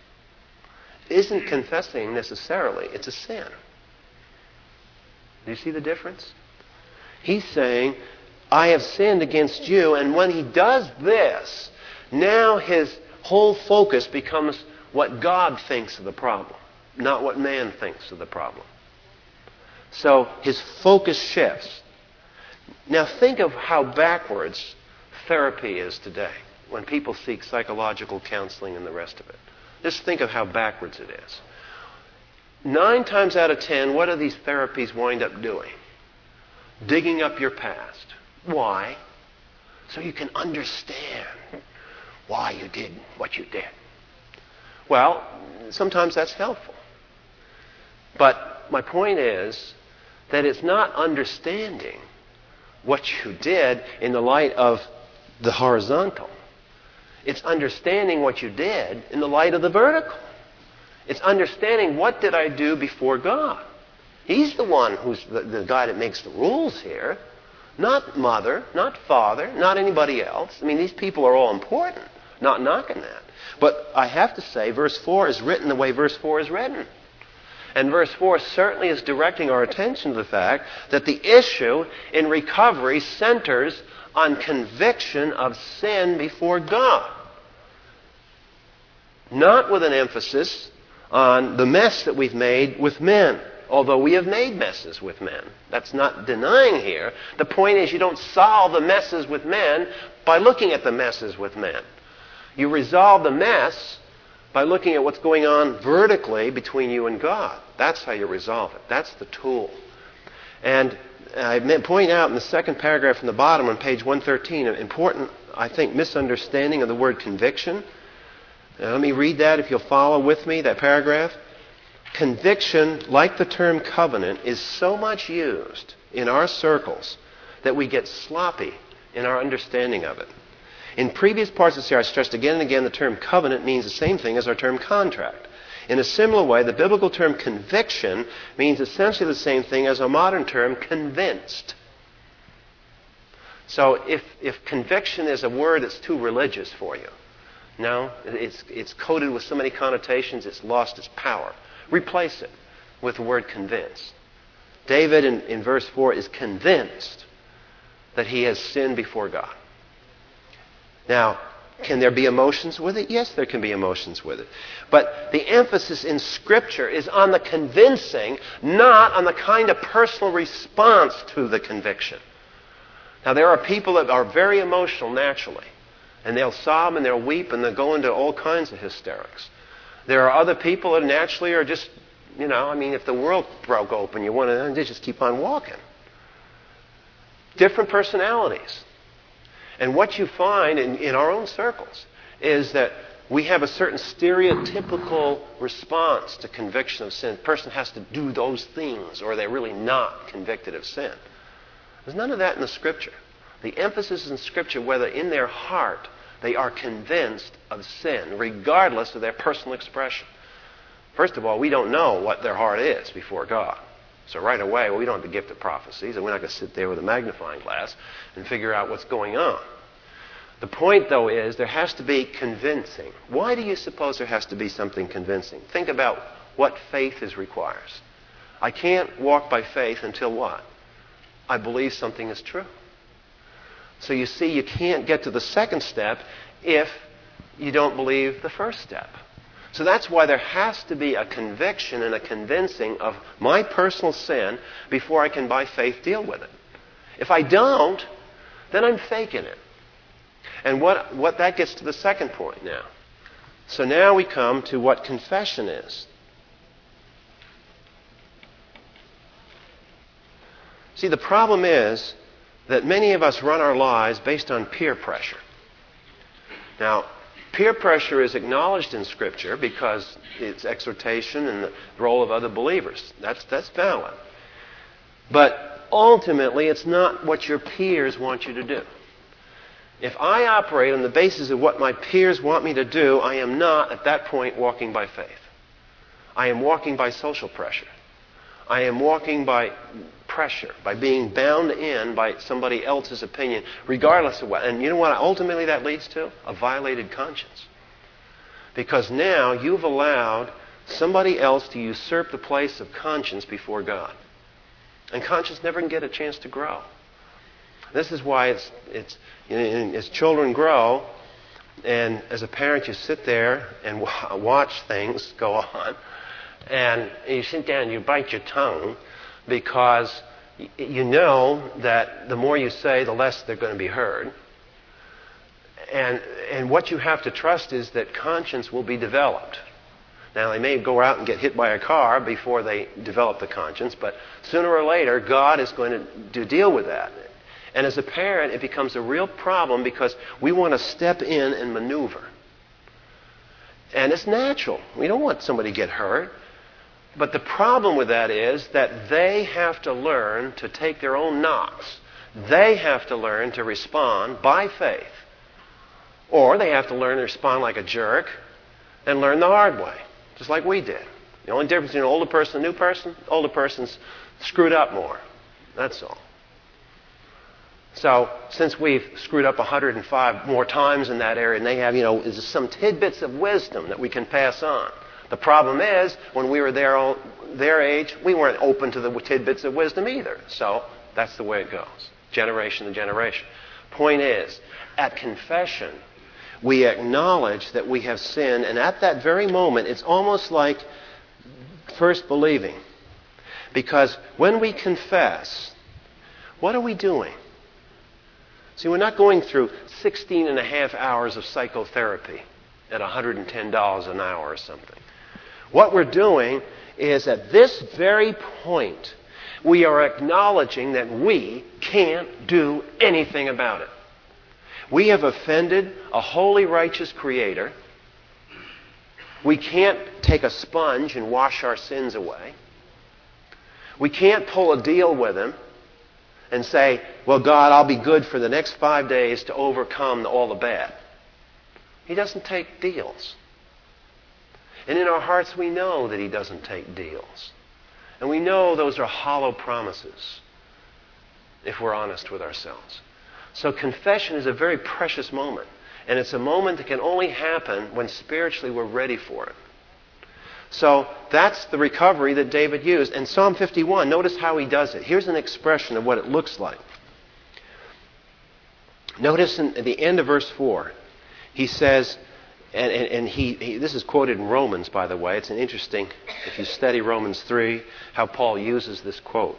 isn't confessing necessarily, it's a sin. Do you see the difference? He's saying, I have sinned against you, and when he does this, now his whole focus becomes what God thinks of the problem, not what man thinks of the problem. So his focus shifts. Now think of how backwards therapy is today when people seek psychological counseling and the rest of it. Just think of how backwards it is. nine times out of ten, what do these therapies wind up doing? Digging up your past. Why? So you can understand why you did what you did. Well, sometimes that's helpful. But my point is that it's not understanding what you did in the light of the horizontal. It's understanding what you did in the light of the vertical. It's understanding what did I do before God. He's the one who's the, the guy that makes the rules here. Not mother, not father, not anybody else. I mean, these people are all important. Not knocking that. But I have to say, verse 4 is written the way verse 4 is written. And verse 4 certainly is directing our attention to the fact that the issue in recovery centers on conviction of sin before God. Not with an emphasis on the mess that we've made with men, although we have made messes with men. That's not denying here. The point is, you don't solve the messes with men by looking at the messes with men. You resolve the mess by looking at what's going on vertically between you and God. That's how you resolve it. That's the tool. And I point out in the second paragraph from the bottom on page 113 an important, I think, misunderstanding of the word conviction. Now, let me read that if you'll follow with me, that paragraph. Conviction, like the term covenant, is so much used in our circles that we get sloppy in our understanding of it. In previous parts of the series, I stressed again and again the term covenant means the same thing as our term contract. In a similar way, the biblical term conviction means essentially the same thing as a modern term convinced. So if, if conviction is a word that's too religious for you, no, it's, it's coated with so many connotations, it's lost its power. Replace it with the word convinced. David in, in verse 4 is convinced that he has sinned before God. Now, can there be emotions with it? Yes, there can be emotions with it. But the emphasis in Scripture is on the convincing, not on the kind of personal response to the conviction. Now, there are people that are very emotional naturally, and they'll sob and they'll weep and they'll go into all kinds of hysterics. There are other people that naturally are just, you know, I mean, if the world broke open, you want to just keep on walking. Different personalities. And what you find in, in our own circles is that we have a certain stereotypical response to conviction of sin. A person has to do those things or they're really not convicted of sin. There's none of that in the Scripture. The emphasis in Scripture, whether in their heart they are convinced of sin, regardless of their personal expression. First of all, we don't know what their heart is before God. So right away, well, we don't have the gift of prophecies, and we're not going to sit there with a magnifying glass and figure out what's going on. The point, though, is there has to be convincing. Why do you suppose there has to be something convincing? Think about what faith is requires. I can't walk by faith until what? I believe something is true. So you see, you can't get to the second step if you don't believe the first step. So that's why there has to be a conviction and a convincing of my personal sin before I can, by faith, deal with it. If I don't, then I'm faking it. And what, what that gets to the second point now. So now we come to what confession is. See, the problem is that many of us run our lives based on peer pressure. Now, Peer pressure is acknowledged in Scripture because it's exhortation and the role of other believers. That's, that's valid. But ultimately, it's not what your peers want you to do. If I operate on the basis of what my peers want me to do, I am not, at that point, walking by faith. I am walking by social pressure. I am walking by pressure, by being bound in by somebody else's opinion, regardless of what. And you know what ultimately that leads to? A violated conscience. Because now you've allowed somebody else to usurp the place of conscience before God. And conscience never can get a chance to grow. This is why it's, it's you know, as children grow, and as a parent, you sit there and watch things go on, and you sit down and you bite your tongue because you know that the more you say, the less they're going to be heard. And, and what you have to trust is that conscience will be developed. Now, they may go out and get hit by a car before they develop the conscience, but sooner or later, God is going to, to deal with that. And as a parent, it becomes a real problem because we want to step in and maneuver. And it's natural. We don't want somebody to get hurt. But the problem with that is that they have to learn to take their own knocks. They have to learn to respond by faith. Or they have to learn to respond like a jerk and learn the hard way, just like we did. The only difference between an older person and a new person, older person's screwed up more. That's all. So, since we've screwed up 105 more times in that area, and they have, you know, some tidbits of wisdom that we can pass on. The problem is, when we were their, their age, we weren't open to the tidbits of wisdom either. So, that's the way it goes, generation to generation. Point is, at confession, we acknowledge that we have sinned, and at that very moment, it's almost like first believing. Because when we confess, what are we doing? See, we're not going through 16 and a half hours of psychotherapy at $110 an hour or something. What we're doing is at this very point, we are acknowledging that we can't do anything about it. We have offended a holy, righteous Creator. We can't take a sponge and wash our sins away. We can't pull a deal with Him and say, Well, God, I'll be good for the next five days to overcome all the bad. He doesn't take deals. And in our hearts, we know that He doesn't take deals. And we know those are hollow promises if we're honest with ourselves. So, confession is a very precious moment. And it's a moment that can only happen when spiritually we're ready for it. So that's the recovery that David used. And Psalm 51, notice how he does it. Here's an expression of what it looks like. Notice in, at the end of verse 4, he says, and, and, and he, he, this is quoted in Romans, by the way. It's an interesting, if you study Romans 3, how Paul uses this quote.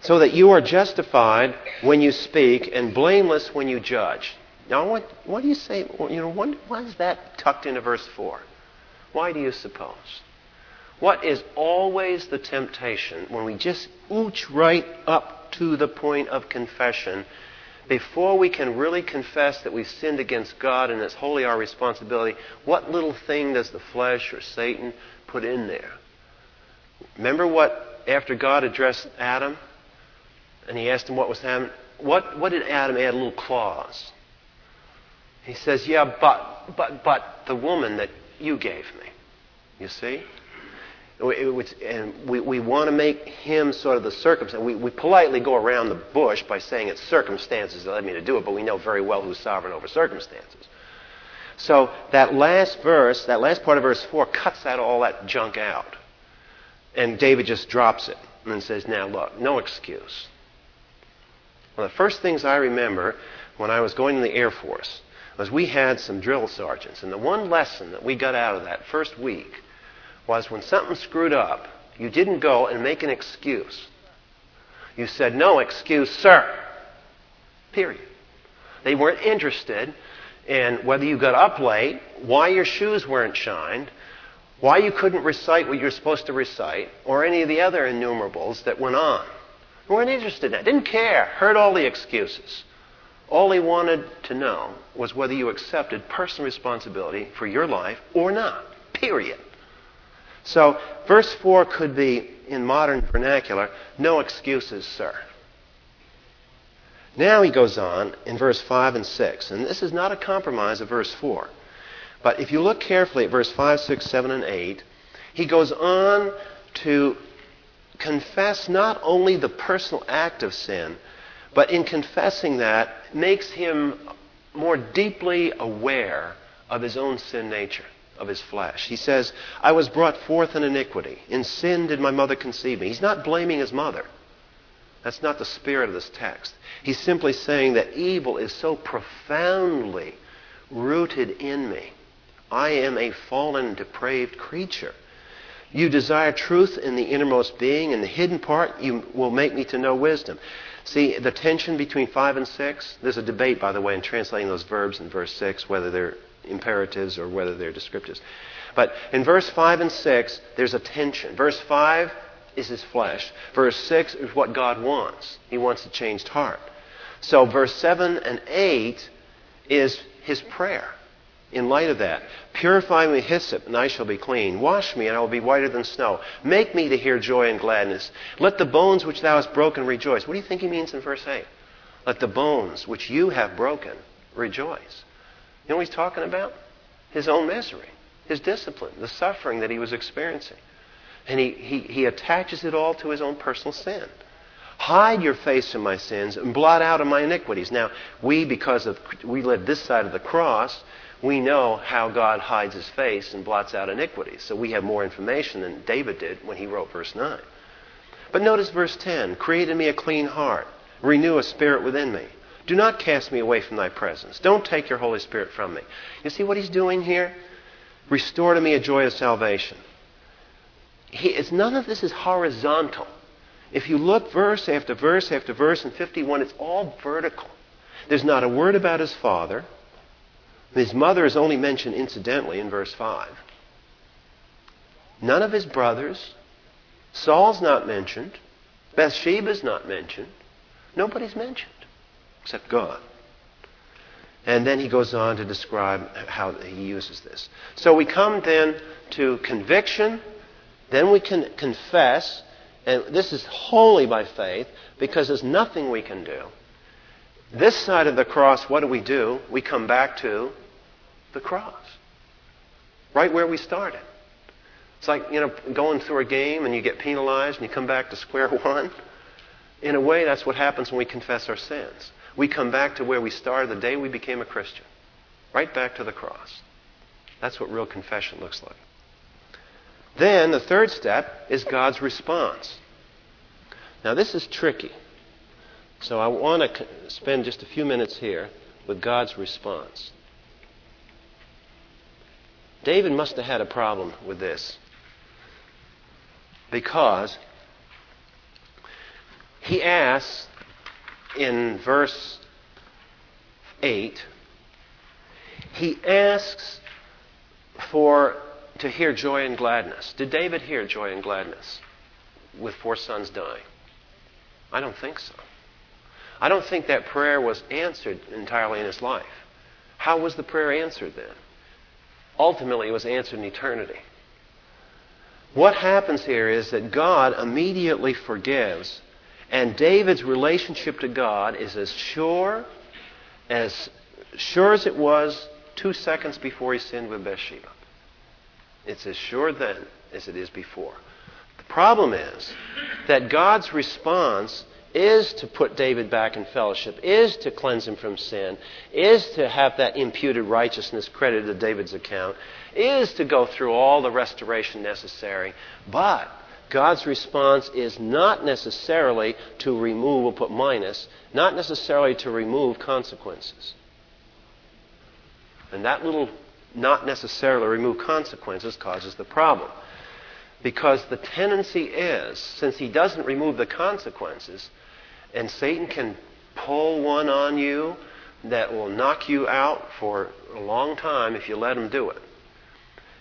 So that you are justified when you speak and blameless when you judge. Now, what, what do you say? You know, what, why is that tucked into verse 4? Why do you suppose? What is always the temptation when we just ooch right up to the point of confession before we can really confess that we've sinned against God and it's wholly our responsibility? What little thing does the flesh or Satan put in there? Remember what, after God addressed Adam and he asked him what was happening? What, what did Adam add? A little clause. He says, Yeah, but, but, but the woman that you gave me. You see? And we, want to make him sort of the circumstance. We, politely go around the bush by saying it's circumstances that led me to do it, but we know very well who's sovereign over circumstances. So that last verse, that last part of verse 4, cuts that all that junk out. And David just drops it and says, Now look, no excuse. One of the first things I remember when I was going to the Air Force was we had some drill sergeants. And the one lesson that we got out of that first week was when something screwed up, you didn't go and make an excuse. You said, No excuse, sir. Period. They weren't interested in whether you got up late, why your shoes weren't shined, why you couldn't recite what you're supposed to recite, or any of the other innumerables that went on. They weren't interested in that. Didn't care. Heard all the excuses. All he wanted to know was whether you accepted personal responsibility for your life or not. Period. So, verse 4 could be, in modern vernacular, no excuses, sir. Now he goes on in verse 5 and 6, and this is not a compromise of verse 4. But if you look carefully at verse 5, 6, 7, and 8, he goes on to confess not only the personal act of sin, but in confessing that, makes him more deeply aware of his own sin nature, of his flesh. He says, I was brought forth in iniquity. In sin did my mother conceive me. He's not blaming his mother. That's not the spirit of this text. He's simply saying that evil is so profoundly rooted in me. I am a fallen, depraved creature. You desire truth in the innermost being, and the hidden part you will make me to know wisdom. See, the tension between 5 and 6, there's a debate, by the way, in translating those verbs in verse 6, whether they're imperatives or whether they're descriptives. But in verse 5 and 6, there's a tension. Verse 5 is his flesh. Verse 6 is what God wants. He wants a changed heart. So verse 7 and 8 is his prayer. In light of that, purify me hyssop, and I shall be clean. Wash me, and I will be whiter than snow. Make me to hear joy and gladness. Let the bones which thou hast broken rejoice. What do you think he means in verse 8? Let the bones which you have broken rejoice. You know what he's talking about? His own misery, his discipline, the suffering that he was experiencing. And he, he, he attaches it all to his own personal sin. Hide your face from my sins and blot out of my iniquities. Now, we, because of we live this side of the cross, we know how God hides his face and blots out iniquities. So we have more information than David did when he wrote verse 9. But notice verse 10 Create in me a clean heart, renew a spirit within me. Do not cast me away from thy presence. Don't take your Holy Spirit from me. You see what he's doing here? Restore to me a joy of salvation. He, it's, none of this is horizontal. If you look verse after verse after verse in 51, it's all vertical. There's not a word about his father. His mother is only mentioned incidentally in verse 5. None of his brothers. Saul's not mentioned. Bathsheba's not mentioned. Nobody's mentioned except God. And then he goes on to describe how he uses this. So we come then to conviction, then we can confess, and this is wholly by faith because there's nothing we can do. This side of the cross, what do we do? We come back to the cross. Right where we started. It's like, you know, going through a game and you get penalized and you come back to square one. In a way, that's what happens when we confess our sins. We come back to where we started the day we became a Christian. Right back to the cross. That's what real confession looks like. Then the third step is God's response. Now, this is tricky. So I want to spend just a few minutes here with God's response. David must have had a problem with this because he asks in verse 8, he asks for to hear joy and gladness. Did David hear joy and gladness with four sons dying? I don't think so. I don't think that prayer was answered entirely in his life. How was the prayer answered then? Ultimately, it was answered in eternity. What happens here is that God immediately forgives, and David's relationship to God is as sure as sure as it was two seconds before he sinned with Bathsheba. It's as sure then as it is before. The problem is that God's response is to put David back in fellowship, is to cleanse him from sin, is to have that imputed righteousness credited to David's account, is to go through all the restoration necessary. But God's response is not necessarily to remove, we'll put minus, not necessarily to remove consequences. And that little not necessarily remove consequences causes the problem. Because the tendency is, since he doesn't remove the consequences, and Satan can pull one on you that will knock you out for a long time if you let him do it.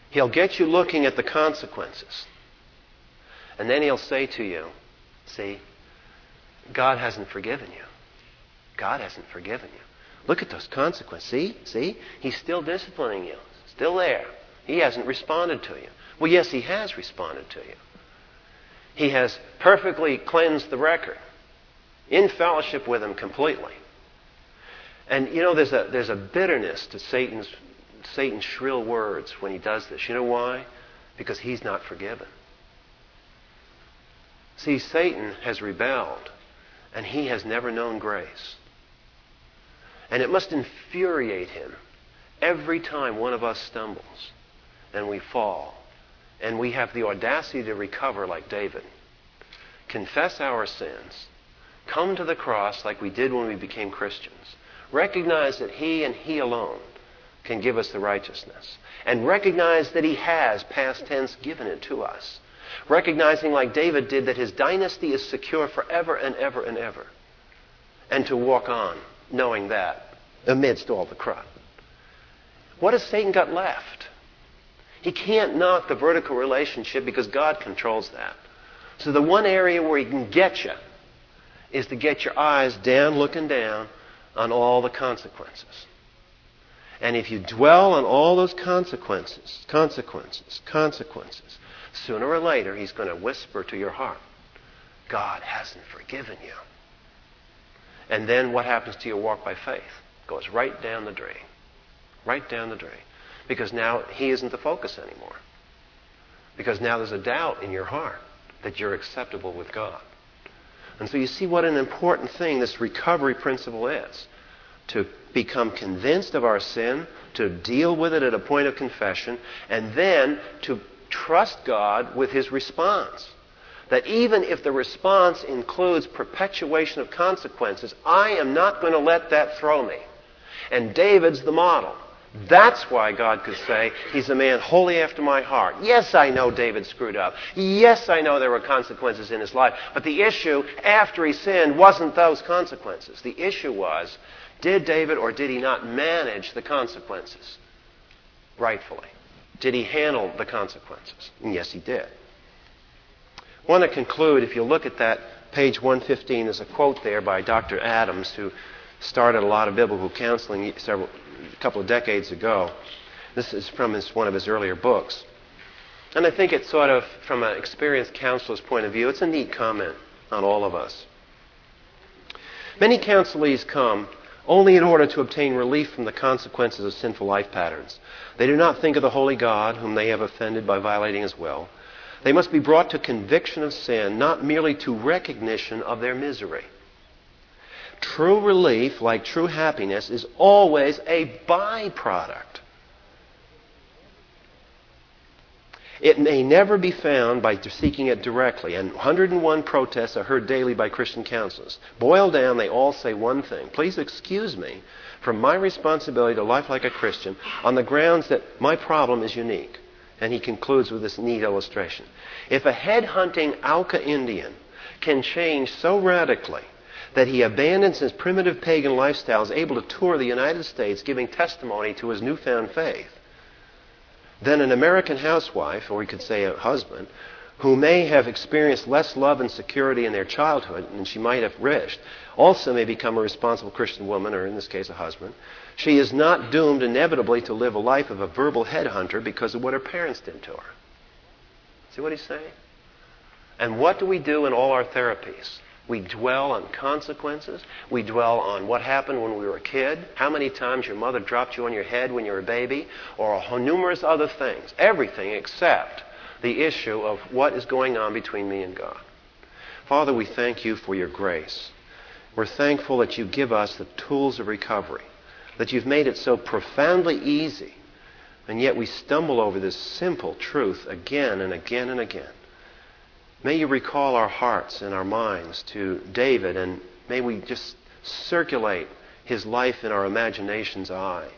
He'll get you looking at the consequences. And then he'll say to you, See, God hasn't forgiven you. God hasn't forgiven you. Look at those consequences. See? See? He's still disciplining you. Still there. He hasn't responded to you. Well, yes, he has responded to you. He has perfectly cleansed the record in fellowship with him completely. And you know, there's a, there's a bitterness to Satan's, Satan's shrill words when he does this. You know why? Because he's not forgiven. See, Satan has rebelled, and he has never known grace. And it must infuriate him every time one of us stumbles and we fall, and we have the audacity to recover like David. Confess our sins come to the cross like we did when we became Christians. Recognize that He and He alone can give us the righteousness. And recognize that He has, past tense, given it to us. Recognizing, like David did, that his dynasty is secure forever and ever and ever. And to walk on, knowing that, amidst all the crud. what has Satan got left? He can't knock the vertical relationship because God controls that. So the one area where he can get you is to get your eyes down, looking down on all the consequences. And if you dwell on all those consequences, consequences, consequences, sooner or later he's going to whisper to your heart, God hasn't forgiven you. And then what happens to your walk by faith? Goes right down the drain. Right down the drain. Because now he isn't the focus anymore. Because now there's a doubt in your heart that you're acceptable with God. And so you see what an important thing this recovery principle is to become convinced of our sin, to deal with it at a point of confession, and then to trust God with his response. That even if the response includes perpetuation of consequences, I am not going to let that throw me. And David's the model. That's why God could say, He's a man wholly after my heart. Yes, I know David screwed up. Yes, I know there were consequences in his life. But the issue after he sinned wasn't those consequences. The issue was, did David or did he not manage the consequences rightfully? Did he handle the consequences? And yes, he did. I want to conclude, if you look at that page 115, there's a quote there by Dr. Adams, who started a lot of biblical counseling several, a couple of decades ago. This is from his, one of his earlier books. And I think it's sort of, from an experienced counselor's point of view, it's a neat comment on all of us. Many counselees come only in order to obtain relief from the consequences of sinful life patterns. They do not think of the holy God whom they have offended by violating his will. They must be brought to conviction of sin, not merely to recognition of their misery. True relief, like true happiness, is always a byproduct. It may never be found by seeking it directly, and 101 protests are heard daily by Christian counselors. Boiled down, they all say one thing Please excuse me from my responsibility to life like a Christian on the grounds that my problem is unique. And he concludes with this neat illustration. If a head hunting Auca Indian can change so radically that he abandons his primitive pagan lifestyle, is able to tour the United States giving testimony to his newfound faith, then an American housewife, or we could say a husband, who may have experienced less love and security in their childhood than she might have wished, also may become a responsible Christian woman, or in this case, a husband. She is not doomed inevitably to live a life of a verbal headhunter because of what her parents did to her. See what he's saying? And what do we do in all our therapies? We dwell on consequences. We dwell on what happened when we were a kid, how many times your mother dropped you on your head when you were a baby, or numerous other things. Everything except the issue of what is going on between me and God. Father, we thank you for your grace. We're thankful that you give us the tools of recovery, that you've made it so profoundly easy, and yet we stumble over this simple truth again and again and again. May you recall our hearts and our minds to David, and may we just circulate his life in our imagination's eye.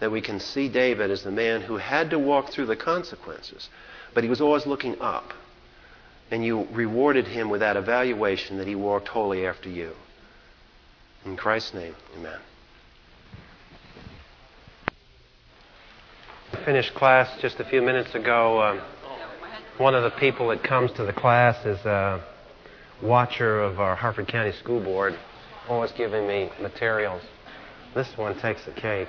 That we can see David as the man who had to walk through the consequences, but he was always looking up. And you rewarded him with that evaluation that he walked wholly after you. In Christ's name, amen. Finished class just a few minutes ago. Um, one of the people that comes to the class is a watcher of our Harford County School Board, always giving me materials. This one takes the cake.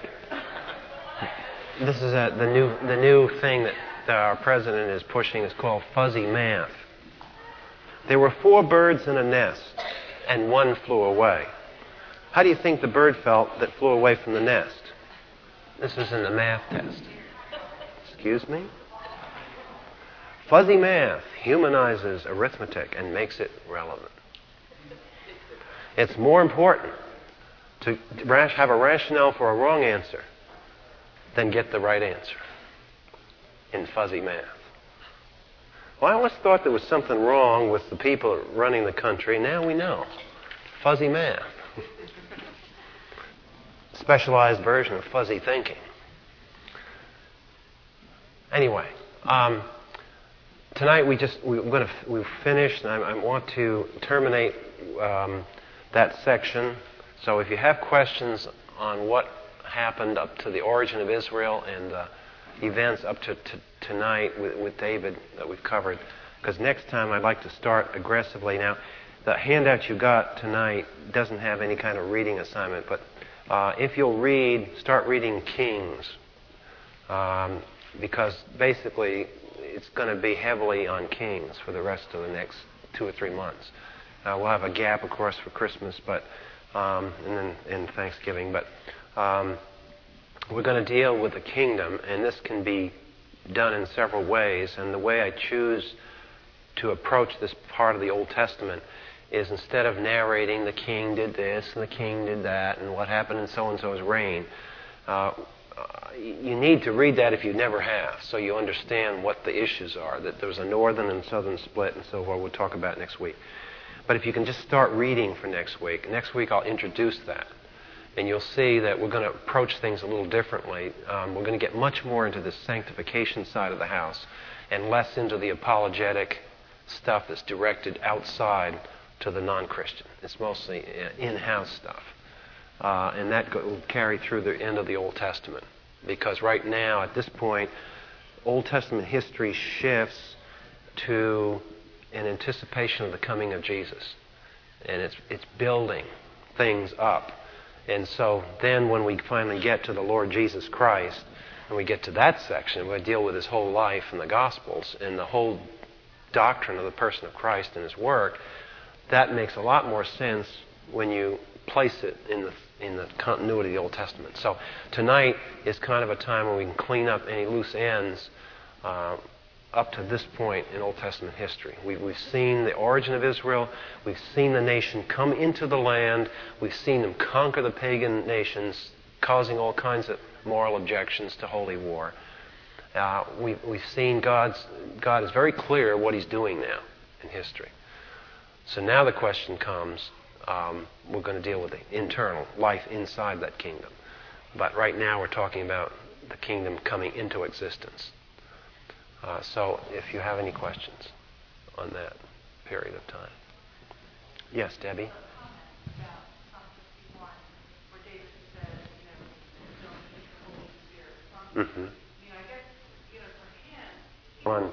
This is a, the new the new thing that, our president is pushing is called fuzzy math. There were four birds in a nest, and one flew away. How do you think the bird felt that flew away from the nest? This is in the math test. Excuse me? Fuzzy math humanizes arithmetic and makes it relevant. It's more important to have a rationale for a wrong answer than get the right answer in fuzzy math. Well, I always thought there was something wrong with the people running the country. Now we know. Fuzzy math. Specialized version of fuzzy thinking. Anyway, um, tonight we just we, are going to we've finished, and I, I want to terminate um, that section. So if you have questions on what happened up to the origin of Israel and the events up to, to tonight with, with David that we've covered. Because next time I'd like to start aggressively. Now, the handout you got tonight doesn't have any kind of reading assignment, but uh, if you'll read, start reading Kings, um, because basically it's going to be heavily on Kings for the rest of the next two or three months. Uh, we'll have a gap, of course, for Christmas, but um, and then in Thanksgiving, but um, we're going to deal with the kingdom, and this can be done in several ways. And the way I choose to approach this part of the Old Testament is instead of narrating the king did this and the king did that and what happened in so and so's reign, uh, you need to read that if you never have, so you understand what the issues are. That there's a northern and southern split, and so forth. We'll talk about next week. But if you can just start reading for next week, next week I'll introduce that. And you'll see that we're going to approach things a little differently. Um, we're going to get much more into the sanctification side of the house and less into the apologetic stuff that's directed outside to the non Christian. It's mostly uh, in house stuff. Uh, and that will carry through the end of the Old Testament. Because right now, at this point, Old Testament history shifts to an anticipation of the coming of Jesus. And it's, it's building things up. And so then, when we finally get to the Lord Jesus Christ, and we get to that section, we deal with his whole life and the Gospels and the whole doctrine of the person of Christ and his work. That makes a lot more sense when you place it in the in the continuity of the Old Testament. So tonight is kind of a time when we can clean up any loose ends uh, up to this point in Old Testament history. We, have seen the origin of Israel. We've seen the nation come into the land. We've seen them conquer the pagan nations, causing all kinds of moral objections to holy war. Uh, we've, we've seen God's, God is very clear what He's doing now in history. So now the question comes um, we're going to deal with the internal life inside that kingdom. But right now we're talking about the kingdom coming into existence. Uh, so if you have any questions on that period of time. Yes, Debbie? Mm-hmm. One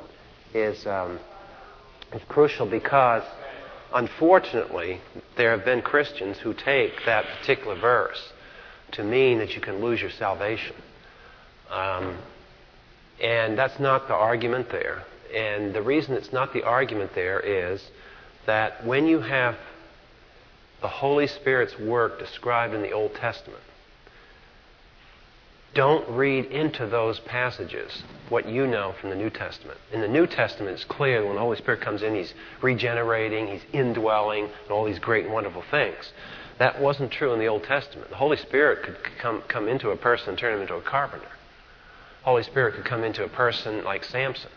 is um, is crucial because Unfortunately, there have been Christians who take that particular verse to mean that you can lose your salvation. Um, and that's not the argument there. And the reason it's not the argument there is that when you have the Holy Spirit's work described in the Old Testament, don't read into those passages what you know from the New Testament. In the New Testament, it's clear when the Holy Spirit comes in, He's regenerating, He's indwelling, and all these great and wonderful things. That wasn't true in the Old Testament. The Holy Spirit could come, come into a person and turn him into a carpenter. The Holy Spirit could come into a person like Samson.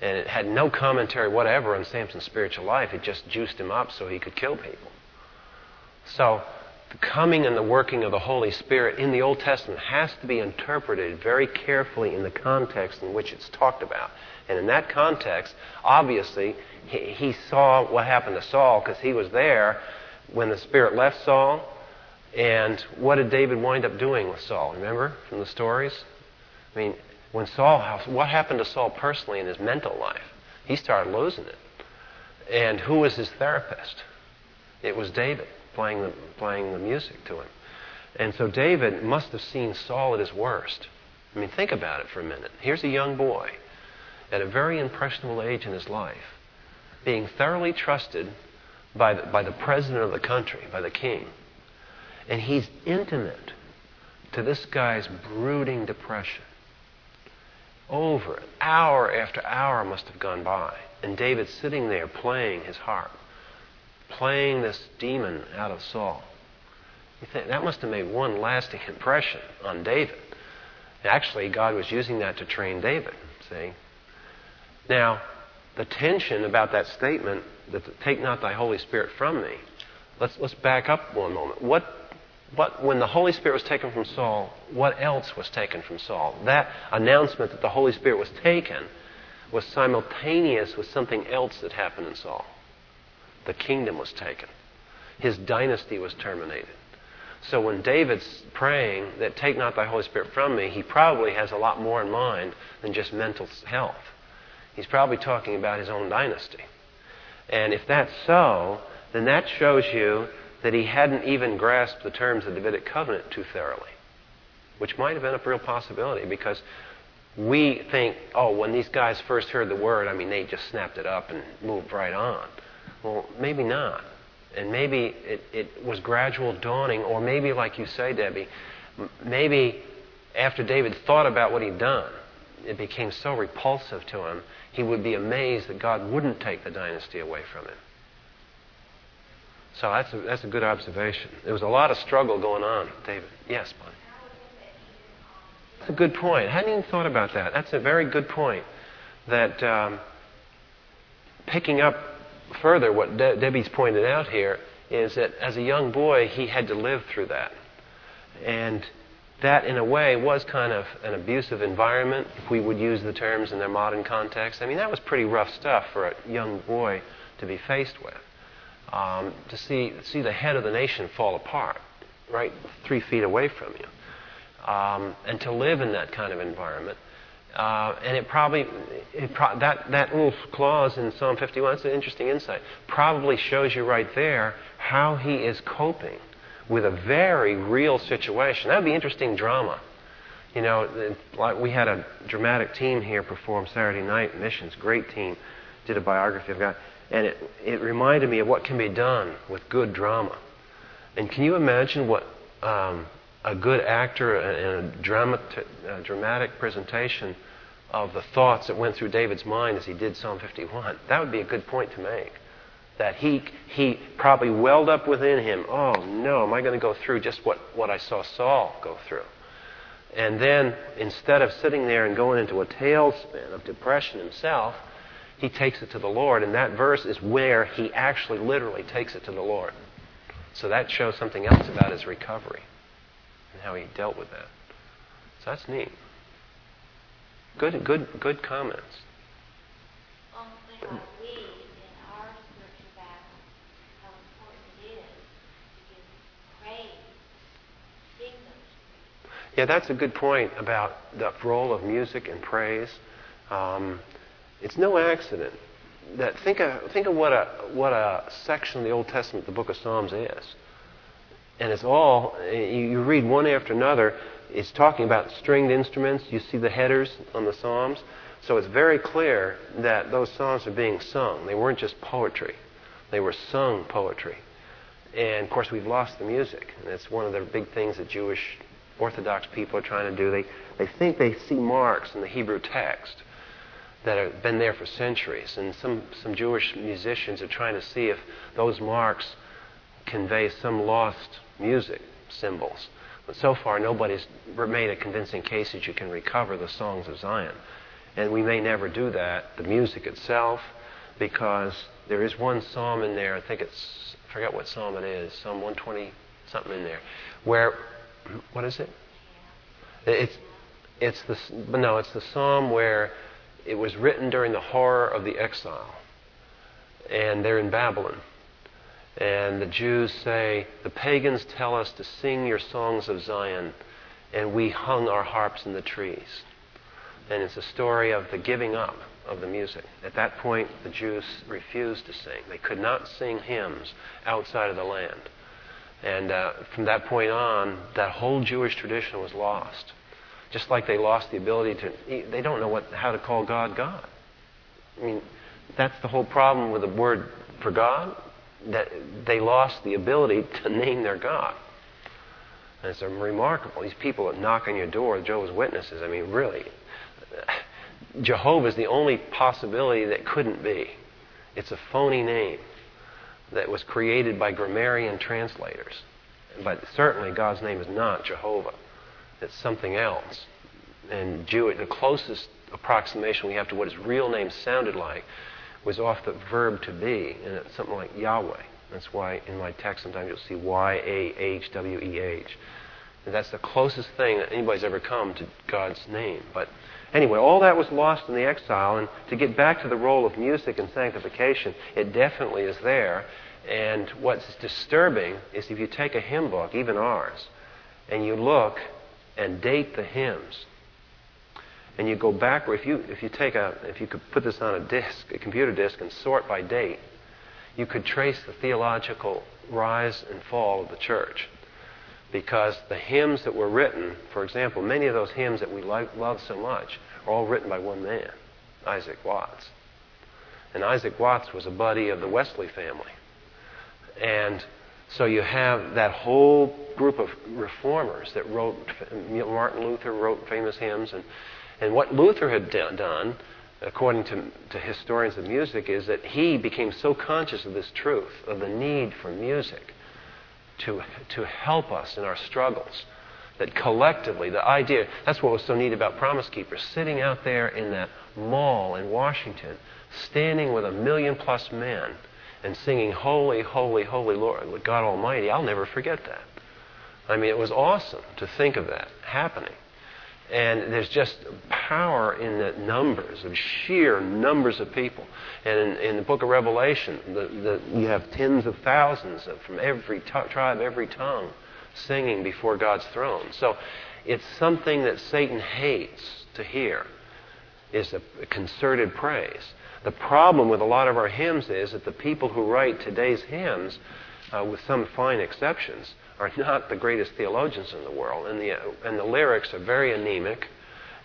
And it had no commentary whatever on Samson's spiritual life. It just juiced him up so he could kill people. So the coming and the working of the Holy Spirit in the Old Testament has to be interpreted very carefully in the context in which it's talked about. And in that context, obviously, he, he saw what happened to Saul because he was there when the Spirit left Saul. And what did David wind up doing with Saul? Remember from the stories? I mean, when Saul, what happened to Saul personally in his mental life? He started losing it. And who was his therapist? It was David playing the, playing the music to him. And so David must have seen Saul at his worst. I mean, think about it for a minute. Here's a young boy at a very impressionable age in his life, being thoroughly trusted by the, by the president of the country, by the king. And he's intimate to this guy's brooding depression. Over hour after hour must have gone by. And David's sitting there playing his harp playing this demon out of Saul. You think that must have made one lasting impression on David. Actually, God was using that to train David. See? Now, the tension about that statement, that take not thy Holy Spirit from me, let's, let's back up one moment. What, what, when the Holy Spirit was taken from Saul, what else was taken from Saul? That announcement that the Holy Spirit was taken was simultaneous with something else that happened in Saul. The kingdom was taken. His dynasty was terminated. So when David's praying that take not thy Holy Spirit from me, he probably has a lot more in mind than just mental health. He's probably talking about his own dynasty. And if that's so, then that shows you that he hadn't even grasped the terms of the Davidic covenant too thoroughly, which might have been a real possibility because we think, oh, when these guys first heard the word, I mean, they just snapped it up and moved right on. Well, maybe not. And maybe it, it was gradual dawning, or maybe, like you say, Debbie, maybe after David thought about what he'd done, it became so repulsive to him, he would be amazed that God wouldn't take the dynasty away from him. So that's a, that's a good observation. There was a lot of struggle going on, David. Yes, Bonnie. That's a good point. I hadn't even thought about that. That's a very good point. That um, picking up further what De- Debbie's pointed out here is that as a young boy, he had to live through that. And that, in a way, was kind of an abusive environment, if we would use the terms in their modern context. I mean, that was pretty rough stuff for a young boy to be faced with. Um, to see, see the head of the nation fall apart, right three feet away from you, um, and to live in that kind of environment. Uh, and it probably, it pro- that, that little clause in Psalm 51, it's an interesting insight, probably shows you right there how he is coping with a very real situation. That would be interesting drama. You know, like we had a dramatic team here perform Saturday night missions. Great team. Did a biography of God, and it it reminded me of what can be done with good drama. And can you imagine what um, a good actor in a, drama, a dramatic presentation of the thoughts that went through David's mind as he did Psalm 51? That would be a good point to make that he, he probably welled up within him, oh no, am I going to go through just what, what I saw Saul go through? And then instead of sitting there and going into a tailspin of depression himself, he takes it to the Lord. And that verse is where he actually literally takes it to the Lord. So that shows something else about his recovery and how he dealt with that. So that's neat. Good, good, good comments. Yeah, that's a good point about the role of music and praise. Um, it's no accident that think of think of what a what a section of the Old Testament the Book of Psalms is, and it's all you read one after another. It's talking about stringed instruments. You see the headers on the Psalms, so it's very clear that those Psalms are being sung. They weren't just poetry; they were sung poetry. And of course, we've lost the music, and it's one of the big things that Jewish Orthodox people are trying to do. They, they think they see marks in the Hebrew text that have been there for centuries. And some, some Jewish musicians are trying to see if those marks convey some lost music symbols. So far, nobody's made a convincing case that you can recover the songs of Zion. And we may never do that, the music itself, because there is one psalm in there, I think it's, I forget what psalm it is, Psalm 120 something in there, where what is it? It's it's the no, it's the psalm where it was written during the horror of the exile, and they're in Babylon. And the Jews say, The pagans tell us to sing your songs of Zion, and we hung our harps in the trees. And it's a story of the giving up of the music. At that point, the Jews refused to sing. They could not sing hymns outside of the land. And uh, from that point on, that whole Jewish tradition was lost. Just like they lost the ability to, they don't know what, how to call God God. I mean, that's the whole problem with the word for God, that they lost the ability to name their God. And it's remarkable. These people that knock on your door, Jehovah's Witnesses, I mean, really, Jehovah is the only possibility that couldn't be. It's a phony name that was created by grammarian translators. But certainly God's name is not Jehovah. It's something else. And Jewish, the closest approximation we have to what his real name sounded like was off the verb to be, and it's something like Yahweh. That's why in my text sometimes you'll see Y A H W E H. That's the closest thing that anybody's ever come to God's name. But Anyway, all that was lost in the exile, and to get back to the role of music and sanctification, it definitely is there. And what's disturbing is if you take a hymn book, even ours, and you look and date the hymns, and you go backward, if you, if you take a, if you could put this on a disk, a computer disk, and sort by date, you could trace the theological rise and fall of the church. Because the hymns that were written, for example, many of those hymns that we like, love so much, are all written by one man, Isaac Watts. And Isaac Watts was a buddy of the Wesley family. And so you have that whole group of reformers that wrote, Martin Luther wrote famous hymns. And, and what Luther had done, according to, to historians of music, is that he became so conscious of this truth, of the need for music to, to help us in our struggles, that collectively, the idea, that's what was so neat about Promise Keepers, sitting out there in that mall in Washington, standing with a million plus men and singing, Holy, Holy, Holy Lord, God Almighty, I'll never forget that. I mean, it was awesome to think of that happening. And there's just power in the numbers, of sheer numbers of people. And in, in the book of Revelation, the, the, you have tens of thousands of, from every t- tribe, every tongue, singing before God's throne. So it's something that Satan hates to hear, is a, concerted praise. The problem with a lot of our hymns is that the people who write today's hymns, uh, with some fine exceptions, are not the greatest theologians in the world, and the, and the lyrics are very anemic,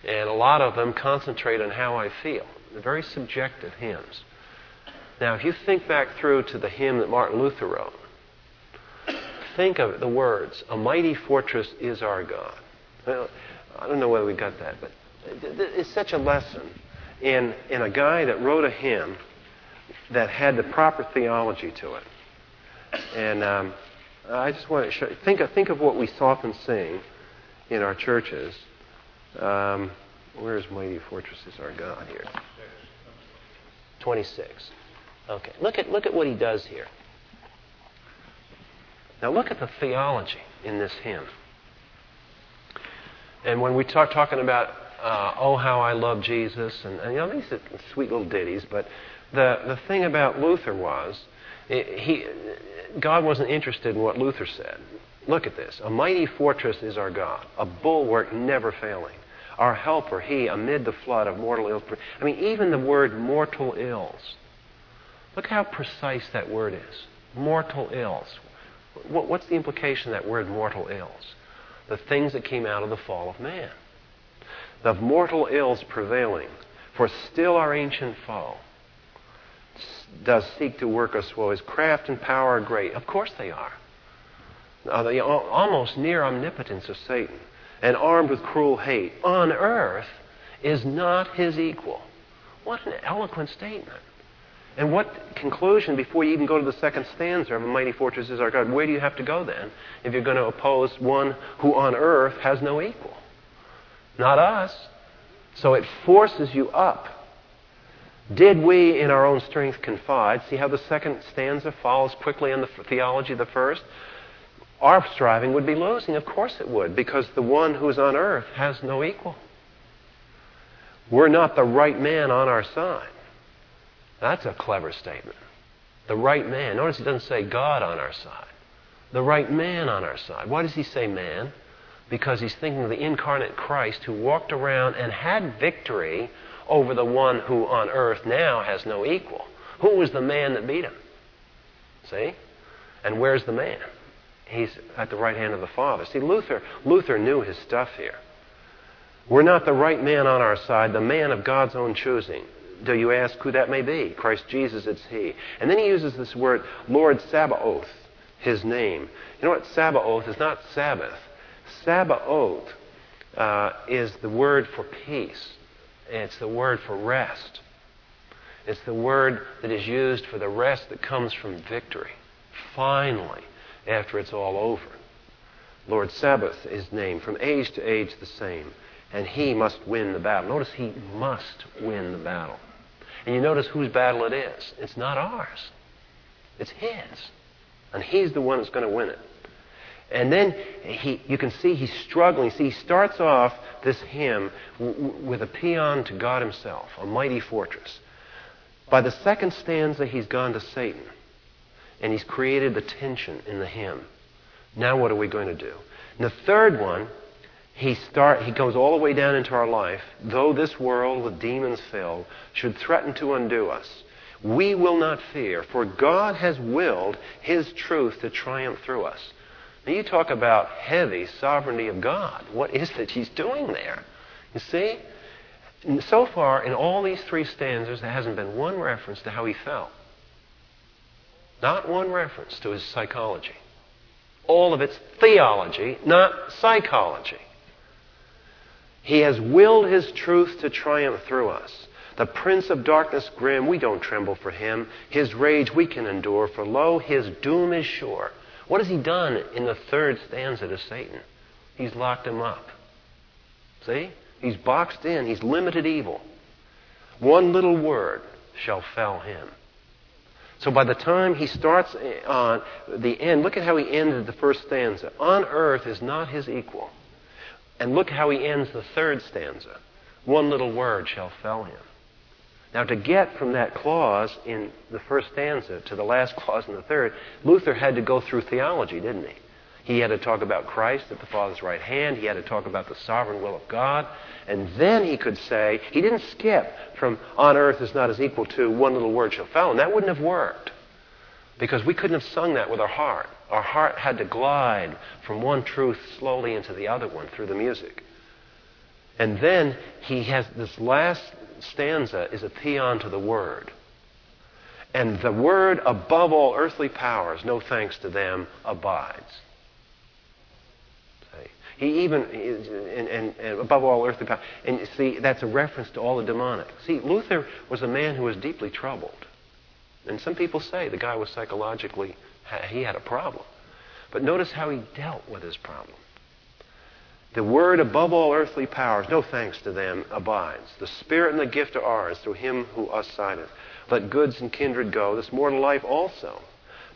and a lot of them concentrate on how I feel. They're very subjective hymns. Now, if you think back through to the hymn that Martin Luther wrote, think of the words, A mighty fortress is our God. Well, I don't know whether we got that, but it's such a lesson in, in a guy that wrote a hymn that had the proper theology to it. And um, I just want to show, think, think of what we often sing in our churches. Um, where's Mighty Fortress Is Our God here? 26. Okay. Look at, look at what he does here. Now look at the theology in this hymn. And when we start talking about uh, "Oh How I Love Jesus," and, and, you know these are sweet little ditties. But the the thing about Luther was he God wasn't interested in what Luther said. Look at this: a mighty fortress is our God, a bulwark never failing, our helper He amid the flood of mortal ills. I mean, even the word mortal ills. Look how precise that word is. Mortal ills. What, what's the implication of that word mortal ills? The things that came out of the fall of man The mortal ills prevailing, for still our ancient foe does seek to work us woe. His craft and power are great. Of course they are. Uh, the almost near omnipotence of Satan, and armed with cruel hate, on earth is not his equal. What an eloquent statement. And what conclusion, before you even go to the second stanza of A Mighty Fortress is Our God, where do you have to go then if you're going to oppose one who on earth has no equal? not us. So it forces you up. Did we in our own strength confide? See how the second stanza follows quickly on the theology of the first? Our striving would be losing. Of course it would, because the one who is on earth has no equal. We're not the right man on our side. That's a clever statement. The right man. Notice he doesn't say God on our side. The right man on our side. Why does he say man? because he's thinking of the incarnate Christ who walked around and had victory over the one who on earth now has no equal. Who was the man that beat him? See? And where's the man? He's at the right hand of the Father. See, Luther, Luther knew his stuff here. We're not the right man on our side, the man of God's own choosing. Do you ask who that may be? Christ Jesus, it's He. And then he uses this word, Lord Sabaoth, His name. You know what? Sabaoth is not Sabbath. Sabaoth uh, is the word for peace. It's the word for rest. It's the word that is used for the rest that comes from victory. Finally, after it's all over. Lord Sabbath is named from age to age the same. And he must win the battle. Notice he must win the battle. And you notice whose battle it is. It's not ours. It's his. And he's the one that's going to win it. And then he, you can see he's struggling. See, he starts off this hymn w- w- with a paean to God himself, a mighty fortress. By the second stanza, he's gone to Satan. and he's created the tension in the hymn. Now what are we going to do? And the third one, he start he goes all the way down into our life. Though this world with demons filled should threaten to undo us, we will not fear, for God has willed his truth to triumph through us. Now you talk about heavy sovereignty of God. What is it that he's doing there? You see? So far, in all these three stanzas, there hasn't been one reference to how he felt. Not one reference to his psychology. All of it's theology, not psychology. He has willed his truth to triumph through us. The prince of darkness grim, we don't tremble for him. His rage we can endure, for lo, his doom is sure. What has he done in the third stanza to Satan? He's locked him up. See? He's boxed in. He's limited evil. One little word shall fell him. So by the time he starts uh, on the end, look at how he ended the first stanza. On earth is not his equal. And look how he ends the third stanza. One little word shall fell him. Now, to get from that clause in the first stanza to the last clause in the third, Luther had to go through theology, didn't he? He had to talk about Christ at the Father's right hand. He had to talk about the sovereign will of God. And then he could say, he didn't skip from on earth is not as equal to one little word shall fall. And that wouldn't have worked. Because we couldn't have sung that with our heart. Our heart had to glide from one truth slowly into the other one through the music. And then he has this last stanza is a paean to the Word. And the Word above all earthly powers, no thanks to them, abides. He even, and, and, and, above all earthly powers. And see, that's a reference to all the demonic. See, Luther was a man who was deeply troubled. And some people say the guy was psychologically, he had a problem. But notice how he dealt with his problem. The word above all earthly powers, no thanks to them, abides. The Spirit and the gift are ours through him who us signeth. Let goods and kindred go, this mortal life also.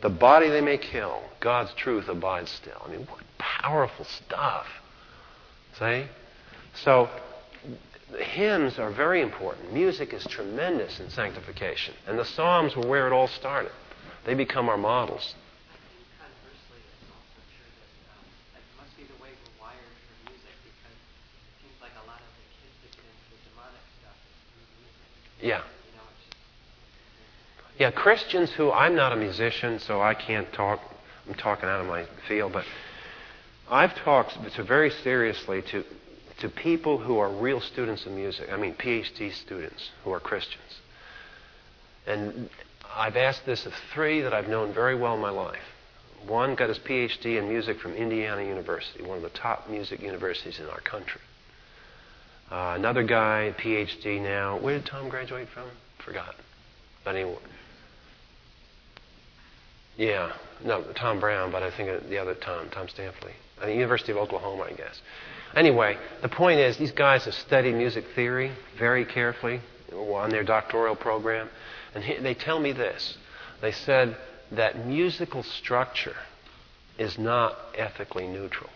The body they may kill, God's truth abides still. I mean, what powerful stuff. See? So, hymns are very important. Music is tremendous in sanctification. And the Psalms were where it all started. They become our models. Yeah. Yeah, Christians who, I'm not a musician, so I can't talk, I'm talking out of my field, but I've talked to very seriously to, to people who are real students of music, I mean PhD students who are Christians. And I've asked this of three that I've known very well in my life. One got his PhD in music from Indiana University, one of the top music universities in our country. Uh, another guy, PhD now. Where did Tom graduate from? Forgot. Not anymore. Yeah, no, Tom Brown, but I think the other Tom, Tom Stampley. At the University of Oklahoma, I guess. Anyway, the point is, these guys have studied music theory very carefully on their doctoral program, and he, they tell me this. They said that musical structure is not ethically neutral.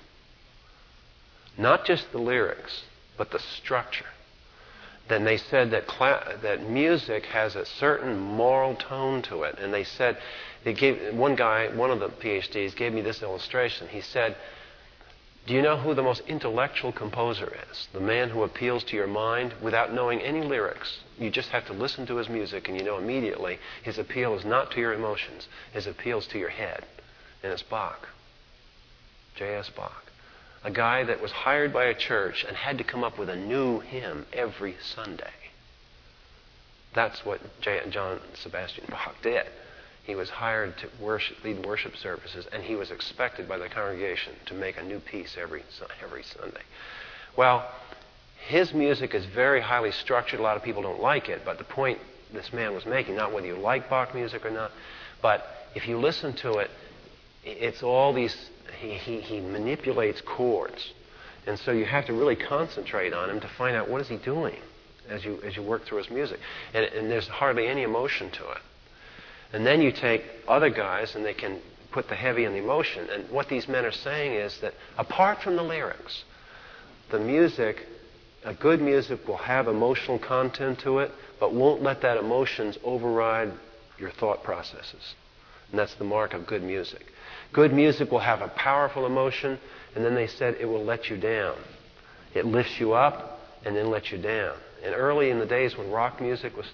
Not just the lyrics, but the structure. Then they said that, cla- that music has a certain moral tone to it. And they said, they gave, one guy, one of the PhDs, gave me this illustration. He said, Do you know who the most intellectual composer is? The man who appeals to your mind without knowing any lyrics. You just have to listen to his music and you know immediately his appeal is not to your emotions, his appeal is to your head. And it's Bach. J.S. Bach a guy that was hired by a church and had to come up with a new hymn every Sunday. That's what John Sebastian Bach did. He was hired to worship, lead worship services, and he was expected by the congregation to make a new piece every, every Sunday. Well, his music is very highly structured. A lot of people don't like it, but the point this man was making, not whether you like Bach music or not, but if you listen to it, it's all these he, he, he manipulates chords. And so you have to really concentrate on him to find out what is he doing as you, as you work through his music. And, and there's hardly any emotion to it. And then you take other guys and they can put the heavy and the emotion. And what these men are saying is that apart from the lyrics, the music, a good music will have emotional content to it, but won't let that emotions override your thought processes. And that's the mark of good music. Good music will have a powerful emotion, and then they said it will let you down. It lifts you up and then lets you down. And early in the days when rock music was